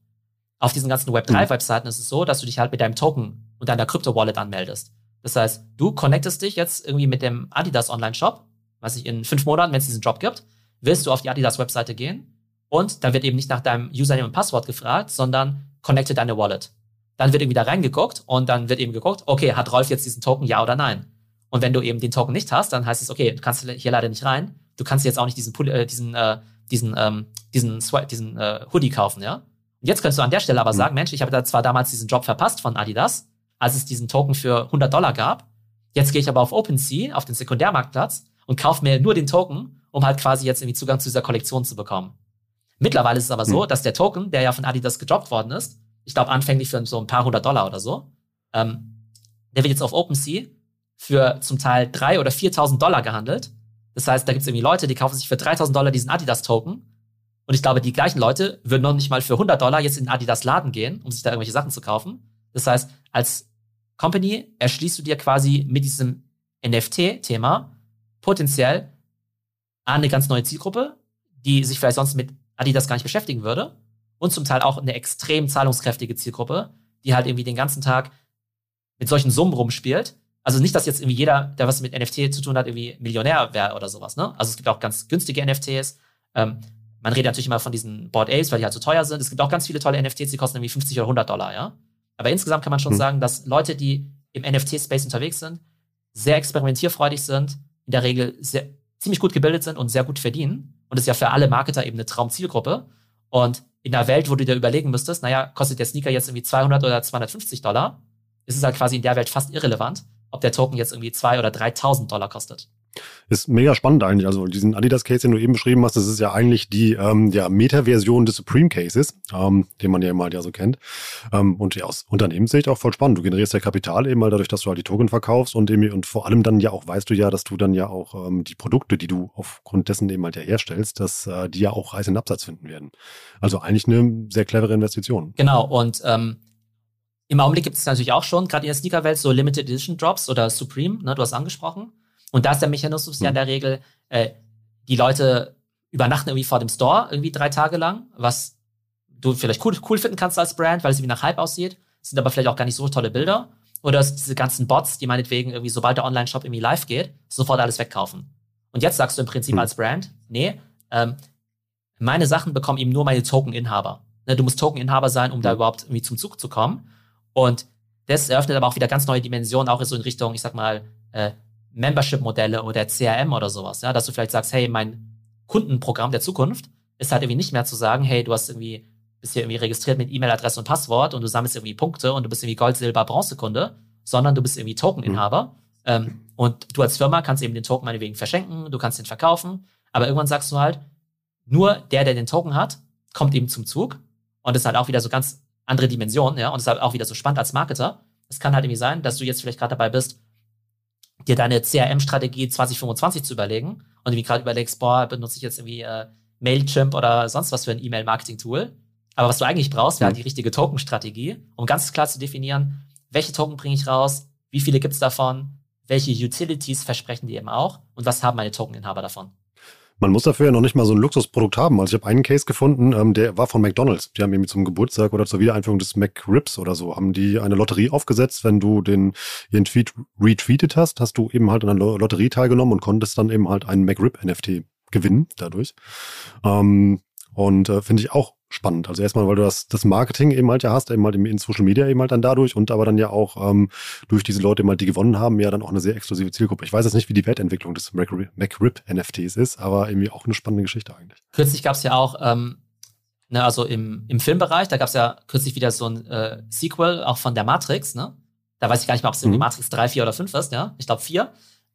Auf diesen ganzen Web3-Webseiten hm. ist es so, dass du dich halt mit deinem Token und deiner Crypto-Wallet anmeldest. Das heißt, du connectest dich jetzt irgendwie mit dem Adidas Online-Shop, was ich in fünf Monaten, wenn es diesen Job gibt, wirst du auf die Adidas-Webseite gehen und dann wird eben nicht nach deinem Username und Passwort gefragt, sondern connecte deine Wallet. Dann wird irgendwie da reingeguckt und dann wird eben geguckt, okay, hat Rolf jetzt diesen Token, ja oder nein? Und wenn du eben den Token nicht hast, dann heißt es, okay, du kannst hier leider nicht rein. Du kannst jetzt auch nicht diesen, äh, diesen, äh, diesen, ähm, diesen, diesen äh, Hoodie kaufen, ja? Und jetzt könntest du an der Stelle aber mhm. sagen, Mensch, ich habe da zwar damals diesen Job verpasst von Adidas, als es diesen Token für 100 Dollar gab. Jetzt gehe ich aber auf OpenSea, auf den Sekundärmarktplatz und kaufe mir nur den Token, um halt quasi jetzt irgendwie Zugang zu dieser Kollektion zu bekommen. Mittlerweile ist es aber so, mhm. dass der Token, der ja von Adidas gedroppt worden ist, ich glaube anfänglich für so ein paar hundert Dollar oder so. Ähm, der wird jetzt auf OpenSea für zum Teil drei oder 4.000 Dollar gehandelt. Das heißt, da gibt es irgendwie Leute, die kaufen sich für 3.000 Dollar diesen Adidas-Token. Und ich glaube, die gleichen Leute würden noch nicht mal für 100 Dollar jetzt in den Adidas-Laden gehen, um sich da irgendwelche Sachen zu kaufen. Das heißt, als Company erschließt du dir quasi mit diesem NFT-Thema potenziell eine ganz neue Zielgruppe, die sich vielleicht sonst mit Adidas gar nicht beschäftigen würde und zum Teil auch eine extrem zahlungskräftige Zielgruppe, die halt irgendwie den ganzen Tag mit solchen Summen rumspielt. Also nicht, dass jetzt irgendwie jeder, der was mit NFT zu tun hat, irgendwie Millionär wäre oder sowas, ne? Also es gibt auch ganz günstige NFTs. Ähm, man redet natürlich immer von diesen Board Apes, weil die halt so teuer sind. Es gibt auch ganz viele tolle NFTs, die kosten irgendwie 50 oder 100 Dollar, ja? Aber insgesamt kann man schon hm. sagen, dass Leute, die im NFT-Space unterwegs sind, sehr experimentierfreudig sind, in der Regel sehr, ziemlich gut gebildet sind und sehr gut verdienen. Und das ist ja für alle Marketer eben eine Traumzielgruppe. Und in einer Welt, wo du dir überlegen müsstest, naja, kostet der Sneaker jetzt irgendwie 200 oder 250 Dollar, ist es halt quasi in der Welt fast irrelevant, ob der Token jetzt irgendwie 2 oder 3.000 Dollar kostet. Ist mega spannend eigentlich. Also diesen Adidas-Case, den du eben beschrieben hast, das ist ja eigentlich die ähm, ja, Meta-Version des Supreme Cases, ähm, den man ja mal ja so kennt. Ähm, und ja, aus Unternehmenssicht auch voll spannend. Du generierst ja Kapital eben mal dadurch, dass du halt die Token verkaufst und eben, und vor allem dann ja auch weißt du ja, dass du dann ja auch ähm, die Produkte, die du aufgrund dessen eben halt ja herstellst, dass äh, die ja auch reißenden Absatz finden werden. Also eigentlich eine sehr clevere Investition. Genau, und ähm, im Augenblick gibt es natürlich auch schon, gerade in der Sneaker-Welt, so Limited Edition Drops oder Supreme, ne, du hast angesprochen. Und da ist der Mechanismus mhm. ja in der Regel, äh, die Leute übernachten irgendwie vor dem Store irgendwie drei Tage lang, was du vielleicht cool, cool finden kannst als Brand, weil es wie nach Hype aussieht, sind aber vielleicht auch gar nicht so tolle Bilder. Oder diese ganzen Bots, die meinetwegen irgendwie, sobald der Online-Shop irgendwie live geht, sofort alles wegkaufen. Und jetzt sagst du im Prinzip mhm. als Brand, nee, ähm, meine Sachen bekommen eben nur meine Token-Inhaber. Ne, du musst Token-Inhaber sein, um mhm. da überhaupt irgendwie zum Zug zu kommen. Und das eröffnet aber auch wieder ganz neue Dimensionen, auch so in Richtung, ich sag mal, äh, Membership-Modelle oder CRM oder sowas, ja, dass du vielleicht sagst, hey, mein Kundenprogramm der Zukunft ist halt irgendwie nicht mehr zu sagen, hey, du hast irgendwie, bist hier irgendwie registriert mit E-Mail-Adresse und Passwort und du sammelst irgendwie Punkte und du bist irgendwie Gold, Silber, Bronzekunde, sondern du bist irgendwie Token-Inhaber. Mhm. Ähm, und du als Firma kannst eben den Token meinetwegen verschenken, du kannst den verkaufen, aber irgendwann sagst du halt, nur der, der den Token hat, kommt eben zum Zug. Und das ist halt auch wieder so ganz andere Dimensionen, ja, und das ist halt auch wieder so spannend als Marketer. Es kann halt irgendwie sein, dass du jetzt vielleicht gerade dabei bist, dir deine CRM-Strategie 2025 zu überlegen und irgendwie gerade überlegst, boah, benutze ich jetzt irgendwie äh, Mailchimp oder sonst was für ein E-Mail-Marketing-Tool. Aber was du eigentlich brauchst, wäre mhm. die richtige Token-Strategie, um ganz klar zu definieren, welche Token bringe ich raus, wie viele gibt es davon, welche Utilities versprechen die eben auch und was haben meine Token-Inhaber davon. Man muss dafür ja noch nicht mal so ein Luxusprodukt haben. Also ich habe einen Case gefunden, ähm, der war von McDonalds. Die haben irgendwie zum Geburtstag oder zur Wiedereinführung des McRibs oder so, haben die eine Lotterie aufgesetzt. Wenn du den ihren Tweet retweetet hast, hast du eben halt an einer Lotterie teilgenommen und konntest dann eben halt einen McRib-NFT gewinnen dadurch. Ähm, und äh, finde ich auch spannend. Also erstmal, weil du das, das Marketing eben halt ja hast, eben halt in Social Media eben halt dann dadurch und aber dann ja auch ähm, durch diese Leute eben halt, die gewonnen haben, ja dann auch eine sehr exklusive Zielgruppe. Ich weiß jetzt nicht, wie die Wertentwicklung des MacRib-NFTs ist, aber irgendwie auch eine spannende Geschichte eigentlich. Kürzlich gab es ja auch, ähm, ne, also im, im Filmbereich, da gab es ja kürzlich wieder so ein äh, Sequel, auch von der Matrix, ne? Da weiß ich gar nicht mehr, ob es mhm. Matrix 3, 4 oder 5 ist, ja? Ich glaube 4.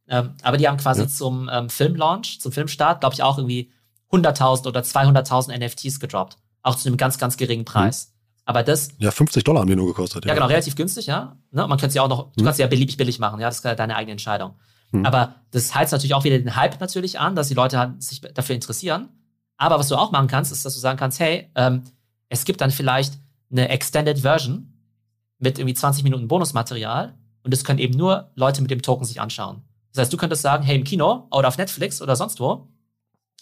Ähm, aber die haben quasi ja. zum ähm, Filmlaunch, zum Filmstart, glaube ich, auch irgendwie 100.000 oder 200.000 NFTs gedroppt. Auch zu einem ganz, ganz geringen Preis. Mhm. Aber das. Ja, 50 Dollar haben die nur gekostet. Ja, ja genau, relativ günstig, ja. Ne? Man könnte es ja auch noch, du mhm. kannst ja beliebig billig machen, ja, das ist deine eigene Entscheidung. Mhm. Aber das heizt natürlich auch wieder den Hype natürlich an, dass die Leute halt sich dafür interessieren. Aber was du auch machen kannst, ist, dass du sagen kannst, hey, ähm, es gibt dann vielleicht eine Extended Version mit irgendwie 20 Minuten Bonusmaterial und das können eben nur Leute mit dem Token sich anschauen. Das heißt, du könntest sagen, hey, im Kino oder auf Netflix oder sonst wo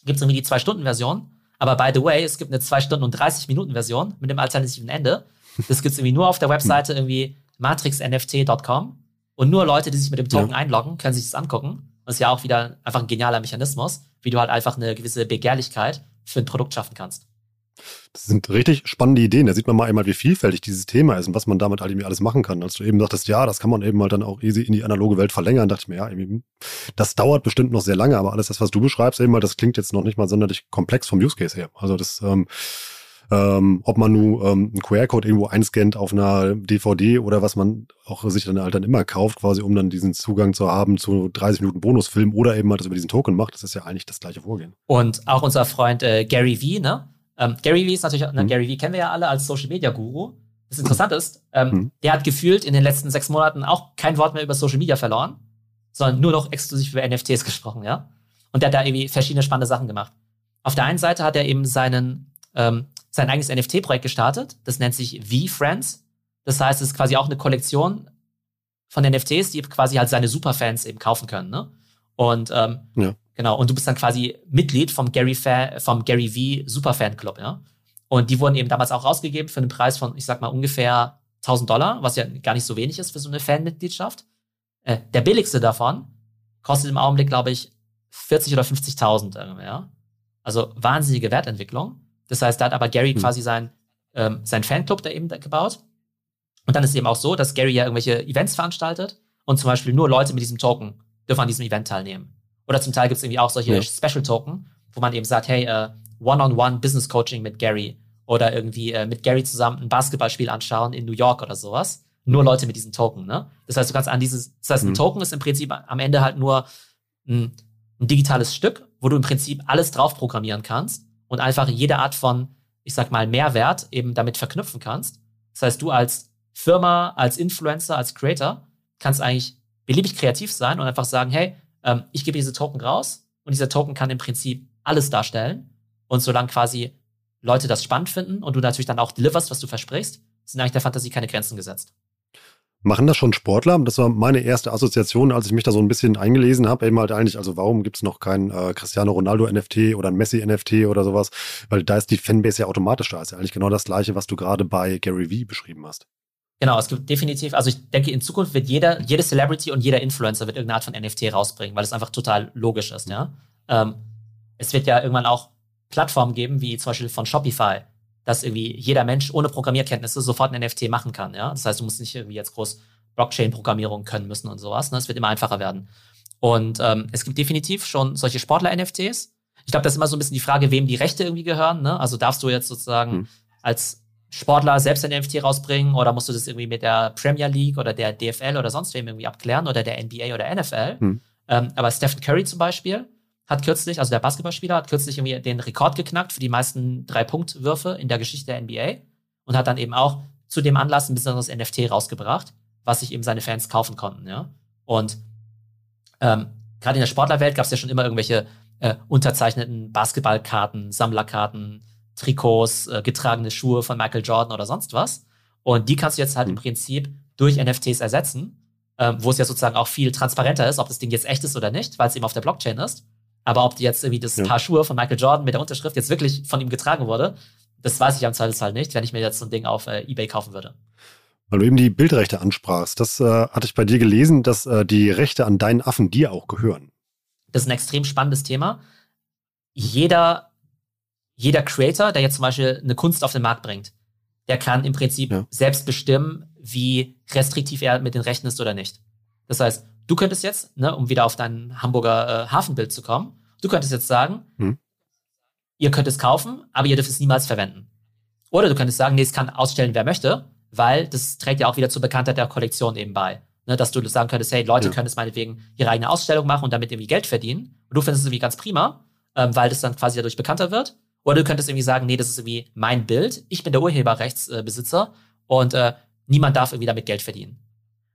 gibt es irgendwie die Zwei-Stunden-Version aber by the way, es gibt eine 2 Stunden und 30 Minuten Version mit dem alternativen Ende. Das gibt es irgendwie nur auf der Webseite irgendwie matrixnft.com. Und nur Leute, die sich mit dem Token ja. einloggen, können sich das angucken. Das ist ja auch wieder einfach ein genialer Mechanismus, wie du halt einfach eine gewisse Begehrlichkeit für ein Produkt schaffen kannst. Das sind richtig spannende Ideen. Da sieht man mal einmal, wie vielfältig dieses Thema ist und was man damit halt irgendwie alles machen kann. Als du eben sagtest, ja, das kann man eben halt dann auch easy in die analoge Welt verlängern, dachte ich mir, ja, irgendwie, das dauert bestimmt noch sehr lange, aber alles das, was du beschreibst, eben mal, das klingt jetzt noch nicht mal sonderlich komplex vom Use Case her. Also das, ähm, ähm, ob man nun ähm, einen QR-Code irgendwo einscannt auf einer DVD oder was man auch sich dann halt dann immer kauft, quasi um dann diesen Zugang zu haben zu 30 Minuten Bonusfilm oder eben halt das über diesen Token macht, das ist ja eigentlich das gleiche Vorgehen. Und auch unser Freund äh, Gary V, ne? Ähm, Gary Vee ist natürlich, mhm. Gary Vee kennen wir ja alle als Social Media Guru. Das Interessante ist, ähm, mhm. der hat gefühlt in den letzten sechs Monaten auch kein Wort mehr über Social Media verloren, sondern nur noch exklusiv über NFTs gesprochen, ja. Und der hat da irgendwie verschiedene spannende Sachen gemacht. Auf der einen Seite hat er eben seinen, ähm, sein eigenes NFT-Projekt gestartet. Das nennt sich V-Friends. Das heißt, es ist quasi auch eine Kollektion von NFTs, die quasi halt seine Superfans eben kaufen können. Ne? Und ähm, ja. Genau, und du bist dann quasi Mitglied vom Gary, Fa vom Gary V Superfan Club, ja. Und die wurden eben damals auch rausgegeben für einen Preis von, ich sag mal, ungefähr 1000 Dollar, was ja gar nicht so wenig ist für so eine Fanmitgliedschaft. Äh, der billigste davon kostet im Augenblick, glaube ich, 40 oder 50.000 ja. Also wahnsinnige Wertentwicklung. Das heißt, da hat aber Gary hm. quasi sein, ähm, sein Fanclub da eben gebaut. Und dann ist es eben auch so, dass Gary ja irgendwelche Events veranstaltet und zum Beispiel nur Leute mit diesem Token dürfen an diesem Event teilnehmen. Oder zum Teil gibt es irgendwie auch solche ja. Special-Token, wo man eben sagt, hey, uh, One-on-One Business Coaching mit Gary oder irgendwie uh, mit Gary zusammen ein Basketballspiel anschauen in New York oder sowas. Nur Leute mit diesen Token, ne? Das heißt, du kannst an dieses, das heißt, ein mhm. Token ist im Prinzip am Ende halt nur ein, ein digitales Stück, wo du im Prinzip alles drauf programmieren kannst und einfach jede Art von, ich sag mal, Mehrwert eben damit verknüpfen kannst. Das heißt, du als Firma, als Influencer, als Creator kannst eigentlich beliebig kreativ sein und einfach sagen, hey, ähm, ich gebe diese Token raus und dieser Token kann im Prinzip alles darstellen. Und solange quasi Leute das spannend finden und du natürlich dann auch deliverst, was du versprichst, sind eigentlich der Fantasie keine Grenzen gesetzt. Machen das schon Sportler? Das war meine erste Assoziation, als ich mich da so ein bisschen eingelesen habe. Eben halt eigentlich, also warum gibt es noch kein äh, Cristiano Ronaldo NFT oder ein Messi NFT oder sowas? Weil da ist die Fanbase ja automatisch da. Ist ja eigentlich genau das Gleiche, was du gerade bei Gary Vee beschrieben hast. Genau, es gibt definitiv, also ich denke, in Zukunft wird jeder, jede Celebrity und jeder Influencer wird irgendeine Art von NFT rausbringen, weil es einfach total logisch ist, ja. Ähm, es wird ja irgendwann auch Plattformen geben, wie zum Beispiel von Shopify, dass irgendwie jeder Mensch ohne Programmierkenntnisse sofort ein NFT machen kann. Ja? Das heißt, du musst nicht irgendwie jetzt groß Blockchain-Programmierung können müssen und sowas. Ne? Es wird immer einfacher werden. Und ähm, es gibt definitiv schon solche Sportler-NFTs. Ich glaube, das ist immer so ein bisschen die Frage, wem die Rechte irgendwie gehören. Ne? Also darfst du jetzt sozusagen hm. als Sportler selbst ein NFT rausbringen oder musst du das irgendwie mit der Premier League oder der DFL oder sonst wem irgendwie abklären oder der NBA oder NFL. Hm. Ähm, aber Stephen Curry zum Beispiel, hat kürzlich, also der Basketballspieler, hat kürzlich irgendwie den Rekord geknackt für die meisten Drei-Punkt-Würfe in der Geschichte der NBA und hat dann eben auch zu dem Anlass ein besonderes NFT rausgebracht, was sich eben seine Fans kaufen konnten, ja. Und ähm, gerade in der Sportlerwelt gab es ja schon immer irgendwelche äh, unterzeichneten Basketballkarten, Sammlerkarten, Trikots, äh, getragene Schuhe von Michael Jordan oder sonst was. Und die kannst du jetzt halt im mhm. Prinzip durch NFTs ersetzen, ähm, wo es ja sozusagen auch viel transparenter ist, ob das Ding jetzt echt ist oder nicht, weil es eben auf der Blockchain ist. Aber ob jetzt irgendwie das ja. Paar Schuhe von Michael Jordan mit der Unterschrift jetzt wirklich von ihm getragen wurde, das weiß ich am Zweifelsfall nicht, wenn ich mir jetzt so ein Ding auf äh, Ebay kaufen würde. Weil du eben die Bildrechte ansprachst, das äh, hatte ich bei dir gelesen, dass äh, die Rechte an deinen Affen dir auch gehören. Das ist ein extrem spannendes Thema. Jeder, jeder Creator, der jetzt zum Beispiel eine Kunst auf den Markt bringt, der kann im Prinzip ja. selbst bestimmen, wie restriktiv er mit den Rechten ist oder nicht. Das heißt, Du könntest jetzt, ne, um wieder auf dein Hamburger äh, Hafenbild zu kommen, du könntest jetzt sagen, hm. ihr könnt es kaufen, aber ihr dürft es niemals verwenden. Oder du könntest sagen, nee, es kann ausstellen, wer möchte, weil das trägt ja auch wieder zur Bekanntheit der Kollektion eben bei. Ne, dass du sagen könntest, hey, Leute ja. können es meinetwegen ihre eigene Ausstellung machen und damit irgendwie Geld verdienen. Und du findest es irgendwie ganz prima, ähm, weil das dann quasi dadurch bekannter wird. Oder du könntest irgendwie sagen, nee, das ist irgendwie mein Bild. Ich bin der Urheberrechtsbesitzer und äh, niemand darf irgendwie damit Geld verdienen.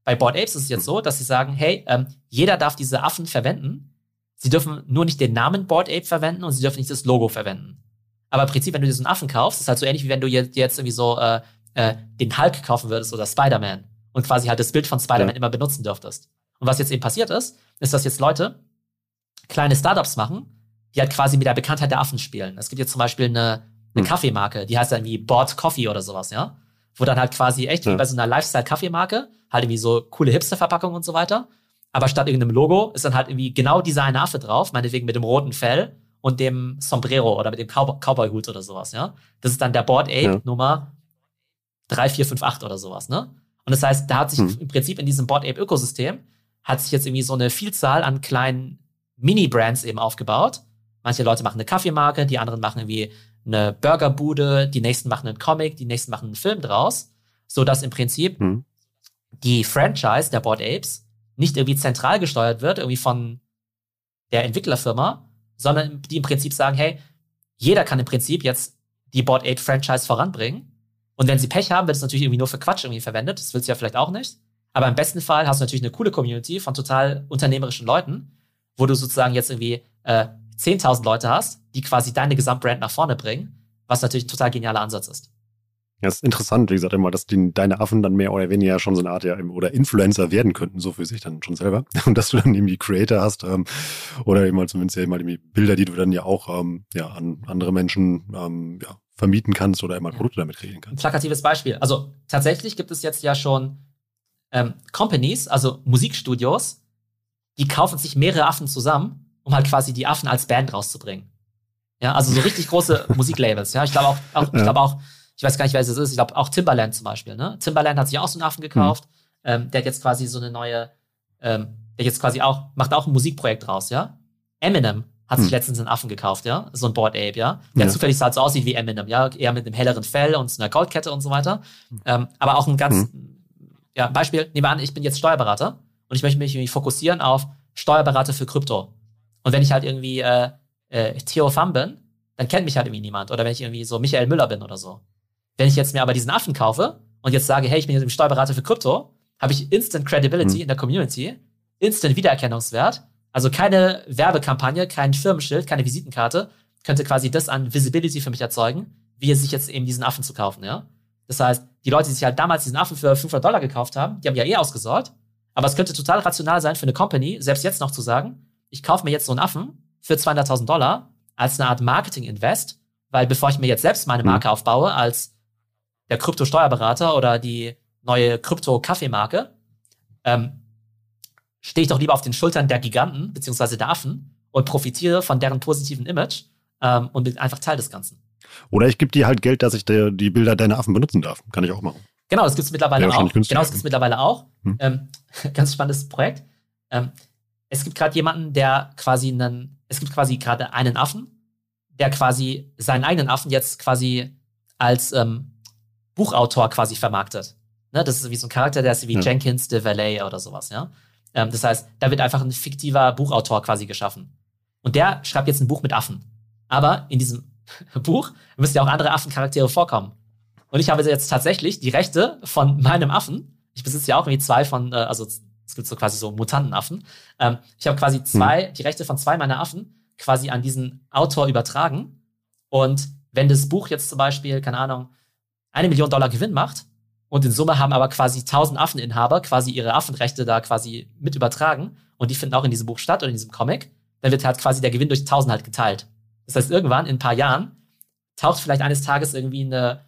Bei Board Apes ist es jetzt so, dass sie sagen, hey, ähm, jeder darf diese Affen verwenden. Sie dürfen nur nicht den Namen Board Ape verwenden und sie dürfen nicht das Logo verwenden. Aber im Prinzip, wenn du diesen Affen kaufst, ist halt so ähnlich wie wenn du jetzt, irgendwie so äh, äh, den Hulk kaufen würdest oder Spider-Man und quasi halt das Bild von Spider-Man ja. immer benutzen dürftest. Und was jetzt eben passiert ist, ist, dass jetzt Leute kleine Startups machen, die halt quasi mit der Bekanntheit der Affen spielen. Es gibt jetzt zum Beispiel eine, eine hm. Kaffeemarke, die heißt dann wie Board Coffee oder sowas, ja wo dann halt quasi echt ja. wie bei so einer Lifestyle-Kaffeemarke, halt irgendwie so coole Hipster-Verpackungen und so weiter. Aber statt irgendeinem Logo ist dann halt irgendwie genau dieser eine Affe drauf, meinetwegen mit dem roten Fell und dem Sombrero oder mit dem Cow Cowboy-Hut oder sowas, ja. Das ist dann der Board Ape ja. Nummer 3458 oder sowas, ne? Und das heißt, da hat sich hm. im Prinzip in diesem Board Ape Ökosystem hat sich jetzt irgendwie so eine Vielzahl an kleinen Mini-Brands eben aufgebaut. Manche Leute machen eine Kaffeemarke, die anderen machen irgendwie eine Burgerbude, die nächsten machen einen Comic, die nächsten machen einen Film draus, so dass im Prinzip hm. die Franchise der Board Apes nicht irgendwie zentral gesteuert wird, irgendwie von der Entwicklerfirma, sondern die im Prinzip sagen, hey, jeder kann im Prinzip jetzt die Board Ape Franchise voranbringen. Und wenn sie Pech haben, wird es natürlich irgendwie nur für Quatsch irgendwie verwendet. Das willst du ja vielleicht auch nicht. Aber im besten Fall hast du natürlich eine coole Community von total unternehmerischen Leuten, wo du sozusagen jetzt irgendwie äh, 10.000 Leute hast, die quasi deine Gesamtbrand nach vorne bringen, was natürlich ein total genialer Ansatz ist. Ja, ist interessant, wie gesagt, immer, dass die, deine Affen dann mehr oder weniger schon so eine Art ja, oder Influencer werden könnten, so für sich dann schon selber. Und dass du dann irgendwie Creator hast ähm, oder eben mal zumindest ja mal irgendwie Bilder, die du dann ja auch ähm, ja, an andere Menschen ähm, ja, vermieten kannst oder immer Produkte damit kreieren kannst. Plakatives Beispiel. Also tatsächlich gibt es jetzt ja schon ähm, Companies, also Musikstudios, die kaufen sich mehrere Affen zusammen um halt quasi die Affen als Band rauszubringen. Ja, also so richtig große Musiklabels. Ja, ich glaube auch, auch ja. ich glaube auch, ich weiß gar nicht, wer es ist. Ich glaube auch Timbaland zum Beispiel. Ne? Timbaland hat sich auch so einen Affen gekauft. Mhm. Ähm, der hat jetzt quasi so eine neue, ähm, der jetzt quasi auch macht auch ein Musikprojekt raus. Ja, Eminem hat sich mhm. letztens einen Affen gekauft, ja, so ein Board Ape, ja, der ja. zufällig halt so aussieht wie Eminem, ja, eher mit einem helleren Fell und einer Goldkette und so weiter. Mhm. Ähm, aber auch ein ganz, mhm. ja, Beispiel, nehmen wir an, ich bin jetzt Steuerberater und ich möchte mich fokussieren auf Steuerberater für Krypto Und wenn ich halt irgendwie äh, äh, Theo Pham bin, dann kennt mich halt irgendwie niemand. Oder wenn ich irgendwie so Michael Müller bin oder so. Wenn ich jetzt mir aber diesen Affen kaufe und jetzt sage, hey, ich bin jetzt im Steuerberater für Krypto, habe ich Instant Credibility mhm. in der Community, Instant Wiedererkennungswert, also keine Werbekampagne, kein Firmenschild, keine Visitenkarte, könnte quasi das an Visibility für mich erzeugen, wie es sich jetzt eben diesen Affen zu kaufen, ja. Das heißt, die Leute, die sich halt damals diesen Affen für 500 Dollar gekauft haben, die haben ja eh ausgesorgt. Aber es könnte total rational sein für eine Company, selbst jetzt noch zu sagen, ich kaufe mir jetzt so einen Affen für 200.000 Dollar als eine Art Marketing-Invest, weil bevor ich mir jetzt selbst meine mhm. Marke mhm. aufbaue als der Krypto-Steuerberater oder die neue Krypto-Kaffeemarke, ähm, stehe ich doch lieber auf den Schultern der Giganten beziehungsweise der Affen und profitiere von deren positiven Image ähm, und bin einfach Teil des Ganzen. Oder ich gebe dir halt Geld, dass ich der, die Bilder deiner Affen benutzen darf. Kann ich auch machen. Genau, das gibt es mittlerweile auch. Genau, das gibt es mittlerweile auch. Ganz spannendes Projekt. Ähm, es gibt gerade jemanden, der quasi einen, es gibt quasi gerade einen Affen, der quasi seinen eigenen Affen jetzt quasi als ähm, Buchautor quasi vermarktet. Ne, das ist wie so ein Charakter, der ist wie ja. Jenkins de Valet oder sowas, ja. Ähm, das heißt, da wird einfach ein fiktiver Buchautor quasi geschaffen. Und der schreibt jetzt ein Buch mit Affen. Aber in diesem Buch müssen ja auch andere Affencharaktere vorkommen. Und ich habe jetzt tatsächlich die Rechte von meinem Affen. Ich besitze ja auch irgendwie zwei von, äh, also gibt so quasi so Mutantenaffen. Ähm, ich habe quasi zwei, mhm. die Rechte von zwei meiner Affen quasi an diesen Autor übertragen. Und wenn das Buch jetzt zum Beispiel, keine Ahnung, eine Million Dollar Gewinn macht und in Summe haben aber quasi tausend Affeninhaber quasi ihre Affenrechte da quasi mit übertragen und die finden auch in diesem Buch statt oder in diesem Comic, dann wird halt quasi der Gewinn durch tausend halt geteilt. Das heißt, irgendwann in ein paar Jahren taucht vielleicht eines Tages irgendwie eine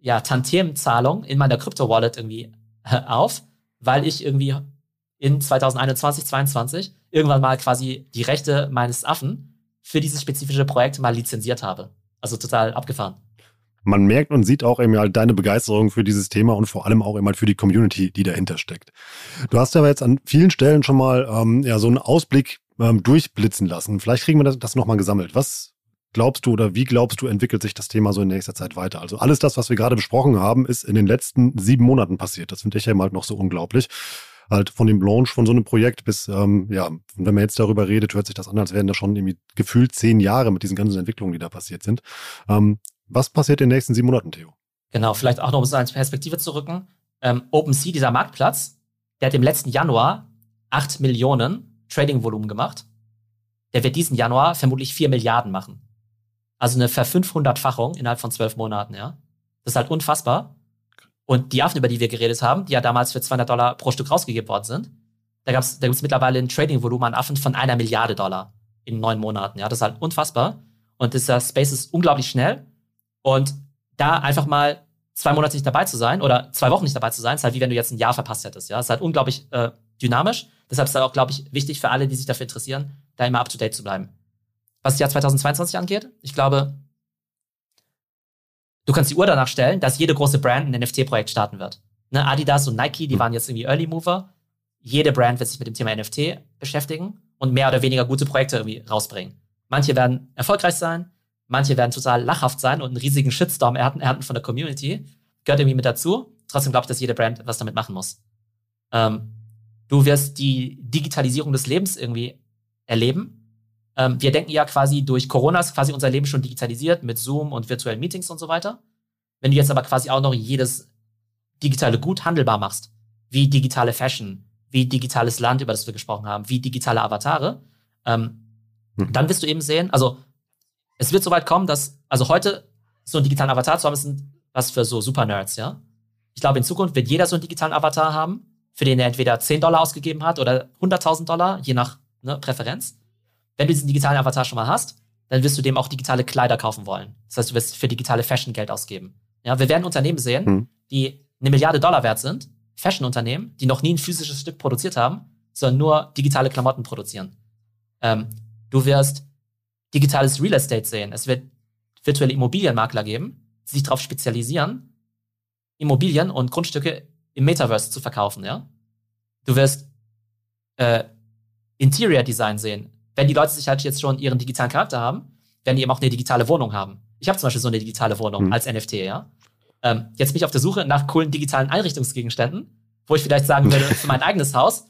ja, Tantiemenzahlung in meiner Crypto-Wallet irgendwie äh, auf, weil ich irgendwie in 2021, 2022 irgendwann mal quasi die Rechte meines Affen für dieses spezifische Projekt mal lizenziert habe. Also total abgefahren. Man merkt und sieht auch eben halt deine Begeisterung für dieses Thema und vor allem auch eben halt für die Community, die dahinter steckt. Du hast aber jetzt an vielen Stellen schon mal ähm, ja, so einen Ausblick ähm, durchblitzen lassen. Vielleicht kriegen wir das, das nochmal gesammelt. Was glaubst du oder wie glaubst du, entwickelt sich das Thema so in nächster Zeit weiter? Also alles das, was wir gerade besprochen haben, ist in den letzten sieben Monaten passiert. Das finde ich ja halt noch so unglaublich. Halt von dem Launch von so einem Projekt bis, ähm, ja, wenn man jetzt darüber redet, hört sich das an, als wären das schon irgendwie gefühlt zehn Jahre mit diesen ganzen Entwicklungen, die da passiert sind. Ähm, was passiert in den nächsten sieben Monaten, Theo? Genau, vielleicht auch noch um es als Perspektive zu rücken. Ähm, OpenSea, dieser Marktplatz, der hat im letzten Januar acht Millionen Trading-Volumen gemacht. Der wird diesen Januar vermutlich vier Milliarden machen. Also eine Ver-500-fachung innerhalb von zwölf Monaten, ja. Das ist halt unfassbar. Und die Affen, über die wir geredet haben, die ja damals für 200 Dollar pro Stück rausgegeben worden sind, da, gab's, da gibt es mittlerweile ein Trading-Volumen an Affen von einer Milliarde Dollar in neun Monaten. Ja, das ist halt unfassbar. Und dieser Space ist unglaublich schnell. Und da einfach mal zwei Monate nicht dabei zu sein oder zwei Wochen nicht dabei zu sein, ist halt wie wenn du jetzt ein Jahr verpasst hättest. Ja, ist halt unglaublich äh, dynamisch. Deshalb ist es auch, glaube ich, wichtig für alle, die sich dafür interessieren, da immer up to date zu bleiben was das Jahr 2022 angeht. Ich glaube, du kannst die Uhr danach stellen, dass jede große Brand ein NFT-Projekt starten wird. Ne, Adidas und Nike, die hm. waren jetzt irgendwie Early Mover. Jede Brand wird sich mit dem Thema NFT beschäftigen und mehr oder weniger gute Projekte irgendwie rausbringen. Manche werden erfolgreich sein, manche werden total lachhaft sein und einen riesigen Shitstorm ernten, ernten von der Community. Gehört irgendwie mit dazu. Trotzdem glaube ich, dass jede Brand was damit machen muss. Ähm, du wirst die Digitalisierung des Lebens irgendwie erleben. Ähm, wir denken ja quasi durch Corona ist quasi unser Leben schon digitalisiert mit Zoom und virtuellen Meetings und so weiter. Wenn du jetzt aber quasi auch noch jedes digitale Gut handelbar machst, wie digitale Fashion, wie digitales Land, über das wir gesprochen haben, wie digitale Avatare, ähm, mhm. dann wirst du eben sehen, also es wird so weit kommen, dass, also heute so einen digitalen Avatar zu haben, ist was für so Super-Nerds, ja. Ich glaube, in Zukunft wird jeder so einen digitalen Avatar haben, für den er entweder 10 Dollar ausgegeben hat oder 100.000 Dollar, je nach ne, Präferenz wenn du diesen digitalen Avatar schon mal hast, dann wirst du dem auch digitale Kleider kaufen wollen. Das heißt, du wirst für digitale Fashion Geld ausgeben. Ja, wir werden Unternehmen sehen, hm. die eine Milliarde Dollar wert sind, Fashion-Unternehmen, die noch nie ein physisches Stück produziert haben, sondern nur digitale Klamotten produzieren. Ähm, du wirst digitales Real Estate sehen. Es wird virtuelle Immobilienmakler geben, die sich darauf spezialisieren, Immobilien und Grundstücke im Metaverse zu verkaufen. Ja, du wirst äh, Interior Design sehen wenn die Leute sich halt jetzt schon ihren digitalen Charakter haben, werden die eben auch eine digitale Wohnung haben. Ich habe zum Beispiel so eine digitale Wohnung mhm. als NFT, ja. Ähm, jetzt bin ich auf der Suche nach coolen digitalen Einrichtungsgegenständen, wo ich vielleicht sagen würde, für mein eigenes Haus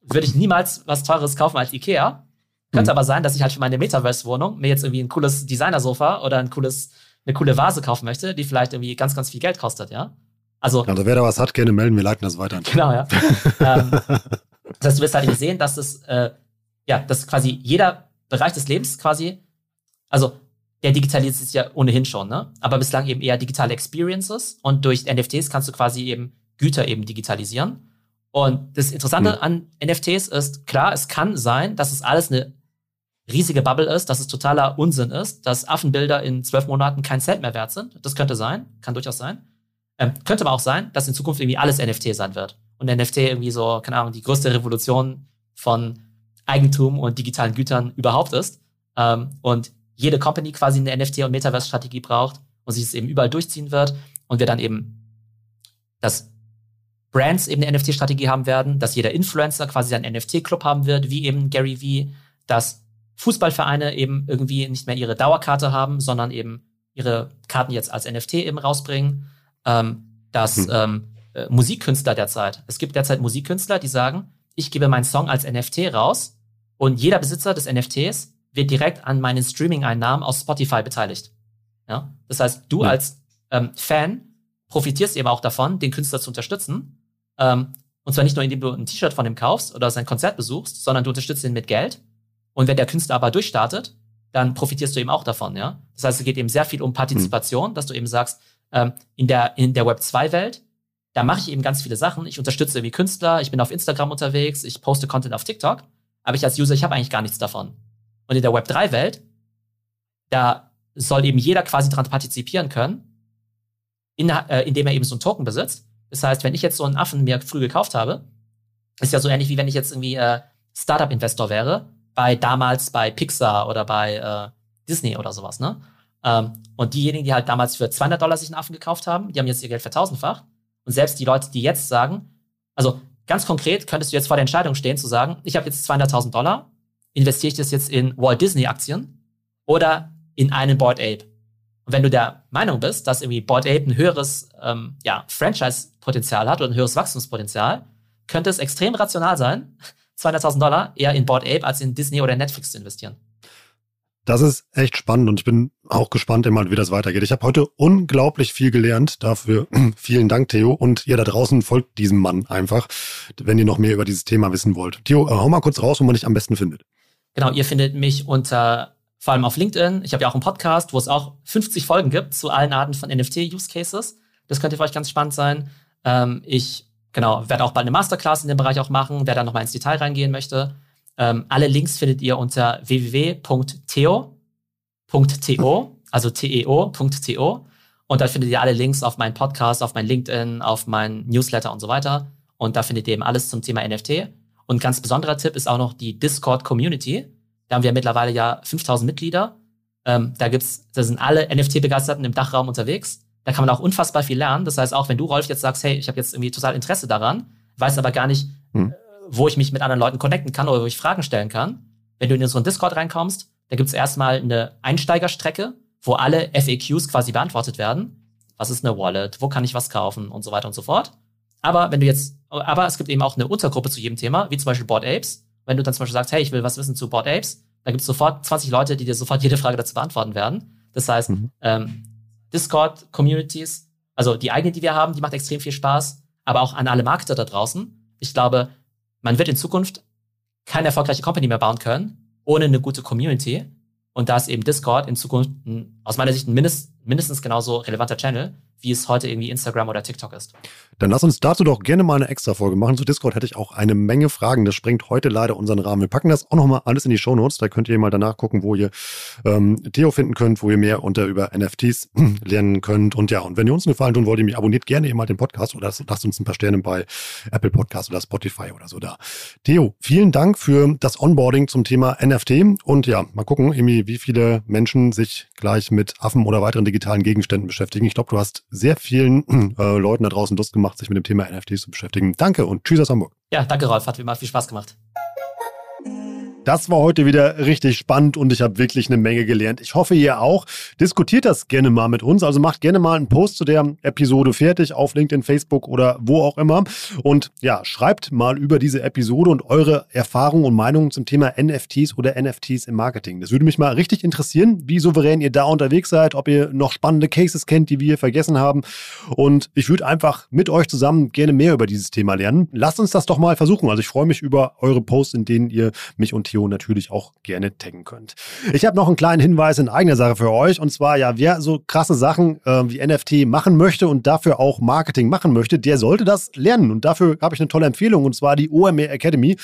würde ich niemals was Teures kaufen als Ikea. Könnte mhm. aber sein, dass ich halt für meine Metaverse-Wohnung mir jetzt irgendwie ein cooles Designersofa oder ein cooles, eine coole Vase kaufen möchte, die vielleicht irgendwie ganz, ganz viel Geld kostet, ja. Also, also wer da was hat, gerne melden, wir leiten das weiter. Genau, ja. ähm, das heißt, du wirst halt sehen, dass es, äh, ja, dass quasi jeder Bereich des Lebens quasi, also der digitalisiert sich ja ohnehin schon, ne? Aber bislang eben eher digitale Experiences und durch NFTs kannst du quasi eben Güter eben digitalisieren. Und das Interessante mhm. an NFTs ist, klar, es kann sein, dass es alles eine riesige Bubble ist, dass es totaler Unsinn ist, dass Affenbilder in zwölf Monaten kein Cent mehr wert sind. Das könnte sein, kann durchaus sein. Ähm, könnte aber auch sein, dass in Zukunft irgendwie alles NFT sein wird. Und NFT irgendwie so, keine Ahnung, die größte Revolution von Eigentum und digitalen Gütern überhaupt ist. Ähm, und jede Company quasi eine NFT- und Metaverse-Strategie braucht und sich es eben überall durchziehen wird. Und wir dann eben, dass Brands eben eine NFT-Strategie haben werden, dass jeder Influencer quasi einen NFT-Club haben wird, wie eben Gary Vee, dass Fußballvereine eben irgendwie nicht mehr ihre Dauerkarte haben, sondern eben ihre Karten jetzt als NFT eben rausbringen, ähm, dass hm. ähm, äh, Musikkünstler derzeit, es gibt derzeit Musikkünstler, die sagen, ich gebe meinen Song als NFT raus und jeder Besitzer des NFTs wird direkt an meinen Streaming-Einnahmen aus Spotify beteiligt. Ja? Das heißt, du ja. als ähm, Fan profitierst eben auch davon, den Künstler zu unterstützen. Ähm, und zwar nicht nur, indem du ein T-Shirt von ihm kaufst oder sein Konzert besuchst, sondern du unterstützt ihn mit Geld. Und wenn der Künstler aber durchstartet, dann profitierst du eben auch davon, ja. Das heißt, es geht eben sehr viel um Partizipation, mhm. dass du eben sagst, ähm, in der, in der Web 2-Welt, da mache ich eben ganz viele Sachen. Ich unterstütze irgendwie Künstler, ich bin auf Instagram unterwegs, ich poste Content auf TikTok, aber ich als User, ich habe eigentlich gar nichts davon. Und in der Web 3-Welt, da soll eben jeder quasi daran partizipieren können, in, äh, indem er eben so einen Token besitzt. Das heißt, wenn ich jetzt so einen Affen mir früh gekauft habe, ist ja so ähnlich wie wenn ich jetzt irgendwie äh, Startup-Investor wäre, bei damals bei Pixar oder bei äh, Disney oder sowas, ne? Ähm, und diejenigen, die halt damals für 200 Dollar sich einen Affen gekauft haben, die haben jetzt ihr Geld vertausendfacht. Und selbst die Leute, die jetzt sagen, also ganz konkret könntest du jetzt vor der Entscheidung stehen zu sagen, ich habe jetzt 200.000 Dollar investiere ich das jetzt in Walt Disney Aktien oder in einen Board Ape? Und wenn du der Meinung bist, dass irgendwie Board Ape ein höheres ähm, ja, Franchise-Potenzial hat oder ein höheres Wachstumspotenzial, könnte es extrem rational sein, 200.000 Dollar eher in Board Ape als in Disney oder Netflix zu investieren. Das ist echt spannend und ich bin auch gespannt immer, wie das weitergeht. Ich habe heute unglaublich viel gelernt. Dafür vielen Dank, Theo. Und ihr da draußen folgt diesem Mann einfach, wenn ihr noch mehr über dieses Thema wissen wollt. Theo, hau mal kurz raus, wo man dich am besten findet. Genau, ihr findet mich unter, vor allem auf LinkedIn. Ich habe ja auch einen Podcast, wo es auch 50 Folgen gibt zu allen Arten von NFT-Use-Cases. Das könnte für euch ganz spannend sein. Ähm, ich, genau, werde auch bald eine Masterclass in dem Bereich auch machen, wer da nochmal ins Detail reingehen möchte. Ähm, alle Links findet ihr unter www.teo.to, also teo.to. Und da findet ihr alle Links auf meinen Podcast, auf mein LinkedIn, auf meinen Newsletter und so weiter. Und da findet ihr eben alles zum Thema NFT. Und ganz besonderer Tipp ist auch noch die Discord-Community. Da haben wir mittlerweile ja 5000 Mitglieder. Ähm, da gibt's, da sind alle NFT-Begeisterten im Dachraum unterwegs. Da kann man auch unfassbar viel lernen. Das heißt, auch wenn du, Rolf, jetzt sagst, hey, ich habe jetzt irgendwie total Interesse daran, weiß aber gar nicht, hm. Wo ich mich mit anderen Leuten connecten kann oder wo ich Fragen stellen kann. Wenn du in einen Discord reinkommst, da gibt's erstmal eine Einsteigerstrecke, wo alle FAQs quasi beantwortet werden. Was ist eine Wallet? Wo kann ich was kaufen? Und so weiter und so fort. Aber wenn du jetzt, aber es gibt eben auch eine Untergruppe zu jedem Thema, wie zum Beispiel Board Apes. Wenn du dann zum Beispiel sagst, hey, ich will was wissen zu Board Apes, da gibt es sofort 20 Leute, die dir sofort jede Frage dazu beantworten werden. Das heißt, mhm. ähm, Discord-Communities, also die eigene, die wir haben, die macht extrem viel Spaß, aber auch an alle Marketer da draußen. Ich glaube, man wird in Zukunft keine erfolgreiche Company mehr bauen können, ohne eine gute Community. Und da ist eben Discord in Zukunft ein, aus meiner Sicht ein mindest, mindestens genauso relevanter Channel, wie es heute irgendwie Instagram oder TikTok ist. Dann lass uns dazu doch gerne mal eine extra Folge machen. Zu Discord hätte ich auch eine Menge Fragen. Das sprengt heute leider unseren Rahmen. Wir packen das auch nochmal alles in die Show Notes. Da könnt ihr mal danach gucken, wo ihr ähm, Theo finden könnt, wo ihr mehr unter über NFTs lernen könnt. Und ja, und wenn ihr uns einen Gefallen tun wollt, ihr mich abonniert gerne eben mal den Podcast oder lasst uns ein paar Sterne bei Apple Podcast oder Spotify oder so da. Theo, vielen Dank für das Onboarding zum Thema NFT. Und ja, mal gucken, Emi, wie viele Menschen sich gleich mit Affen oder weiteren digitalen Gegenständen beschäftigen. Ich glaube, du hast sehr vielen äh, Leuten da draußen Lust gemacht, sich mit dem Thema NFTs zu beschäftigen. Danke und tschüss aus Hamburg. Ja, danke Rolf, hat wie immer viel Spaß gemacht. Das war heute wieder richtig spannend und ich habe wirklich eine Menge gelernt. Ich hoffe, ihr auch. Diskutiert das gerne mal mit uns. Also macht gerne mal einen Post zu der Episode fertig auf LinkedIn, Facebook oder wo auch immer. Und ja, schreibt mal über diese Episode und eure Erfahrungen und Meinungen zum Thema NFTs oder NFTs im Marketing. Das würde mich mal richtig interessieren, wie souverän ihr da unterwegs seid, ob ihr noch spannende Cases kennt, die wir vergessen haben. Und ich würde einfach mit euch zusammen gerne mehr über dieses Thema lernen. Lasst uns das doch mal versuchen. Also ich freue mich über eure Posts, in denen ihr mich und Theo natürlich auch gerne taggen könnt. Ich habe noch einen kleinen Hinweis in eigener Sache für euch und zwar ja, wer so krasse Sachen äh, wie NFT machen möchte und dafür auch Marketing machen möchte, der sollte das lernen und dafür habe ich eine tolle Empfehlung und zwar die OMR Academy.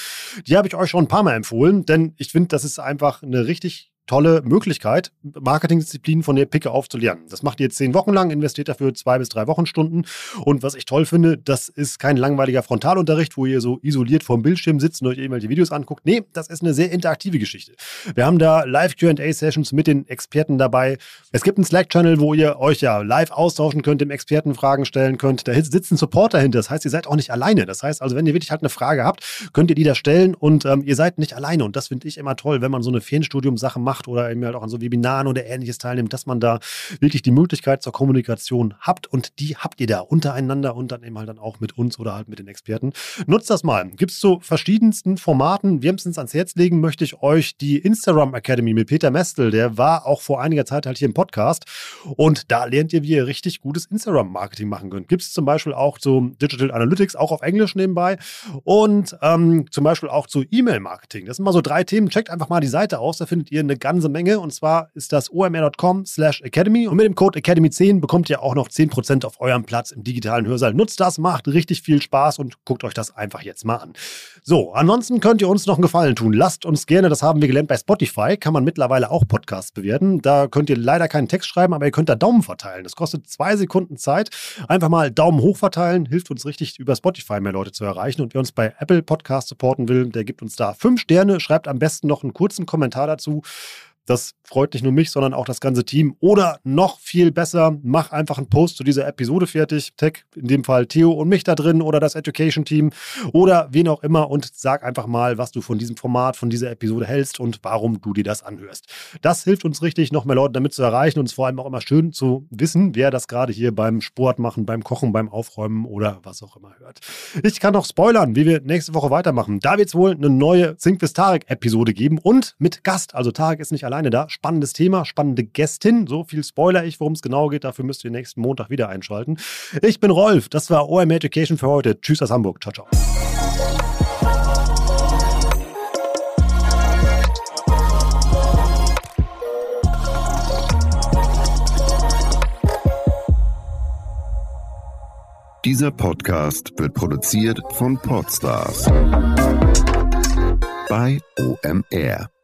Die habe ich euch schon ein paar Mal empfohlen, denn ich finde, das ist einfach eine richtig tolle Möglichkeit, Marketingdisziplinen von der Picke auf. Das macht ihr zehn Wochen lang, investiert dafür zwei bis drei Wochenstunden. Und was ich toll finde, das ist kein langweiliger Frontalunterricht, wo ihr so isoliert vorm Bildschirm sitzt und euch irgendwelche Videos anguckt. Nee, das ist eine sehr interaktive Geschichte. Wir haben da Live-QA-Sessions mit den Experten dabei. Es gibt einen Slack-Channel, wo ihr euch ja live austauschen könnt, dem Experten Fragen stellen könnt. Da sitzt ein Support dahinter. Das heißt, ihr seid auch nicht alleine. Das heißt also, wenn ihr wirklich halt eine Frage habt, könnt ihr die da stellen und ähm, ihr seid nicht alleine. Und das finde ich immer toll, wenn man so eine Fernstudium-Sache macht macht oder eben halt auch an so Webinaren oder ähnliches teilnimmt, dass man da wirklich die Möglichkeit zur Kommunikation habt und die habt ihr da untereinander und dann eben halt dann auch mit uns oder halt mit den Experten. Nutzt das mal. Gibt es zu verschiedensten Formaten. Wärmstens ans Herz legen möchte ich euch die Instagram Academy mit Peter Mestel. Der war auch vor einiger Zeit halt hier im Podcast und da lernt ihr, wie ihr richtig gutes Instagram-Marketing machen könnt. Gibt es zum Beispiel auch zu Digital Analytics, auch auf Englisch nebenbei und ähm, zum Beispiel auch zu E-Mail-Marketing. Das sind mal so drei Themen. Checkt einfach mal die Seite aus, da findet ihr eine ganze Menge. Und zwar ist das omr.com slash academy. Und mit dem Code Academy10 bekommt ihr auch noch 10% auf euren Platz im digitalen Hörsaal. Nutzt das, macht richtig viel Spaß und guckt euch das einfach jetzt mal an. So, ansonsten könnt ihr uns noch einen Gefallen tun. Lasst uns gerne, das haben wir gelernt bei Spotify, kann man mittlerweile auch Podcasts bewerten. Da könnt ihr leider keinen Text schreiben, aber ihr könnt da Daumen verteilen. Das kostet zwei Sekunden Zeit. Einfach mal Daumen hoch verteilen, hilft uns richtig über Spotify mehr Leute zu erreichen. Und wer uns bei Apple Podcast supporten will, der gibt uns da fünf Sterne, schreibt am besten noch einen kurzen Kommentar dazu. Das freut nicht nur mich, sondern auch das ganze Team. Oder noch viel besser, mach einfach einen Post zu dieser Episode fertig. Tag in dem Fall Theo und mich da drin oder das Education Team oder wen auch immer und sag einfach mal, was du von diesem Format, von dieser Episode hältst und warum du dir das anhörst. Das hilft uns richtig, noch mehr Leute damit zu erreichen und es vor allem auch immer schön zu wissen, wer das gerade hier beim Sport machen, beim Kochen, beim Aufräumen oder was auch immer hört. Ich kann noch spoilern, wie wir nächste Woche weitermachen. Da wird es wohl eine neue Think with Tarek Episode geben und mit Gast. Also Tarek ist nicht allein alleine da. Spannendes Thema, spannende Gästin. So viel spoiler ich, worum es genau geht. Dafür müsst ihr nächsten Montag wieder einschalten. Ich bin Rolf. Das war OM Education für heute. Tschüss aus Hamburg. Ciao, ciao. Dieser Podcast wird produziert von Podstars bei OMR.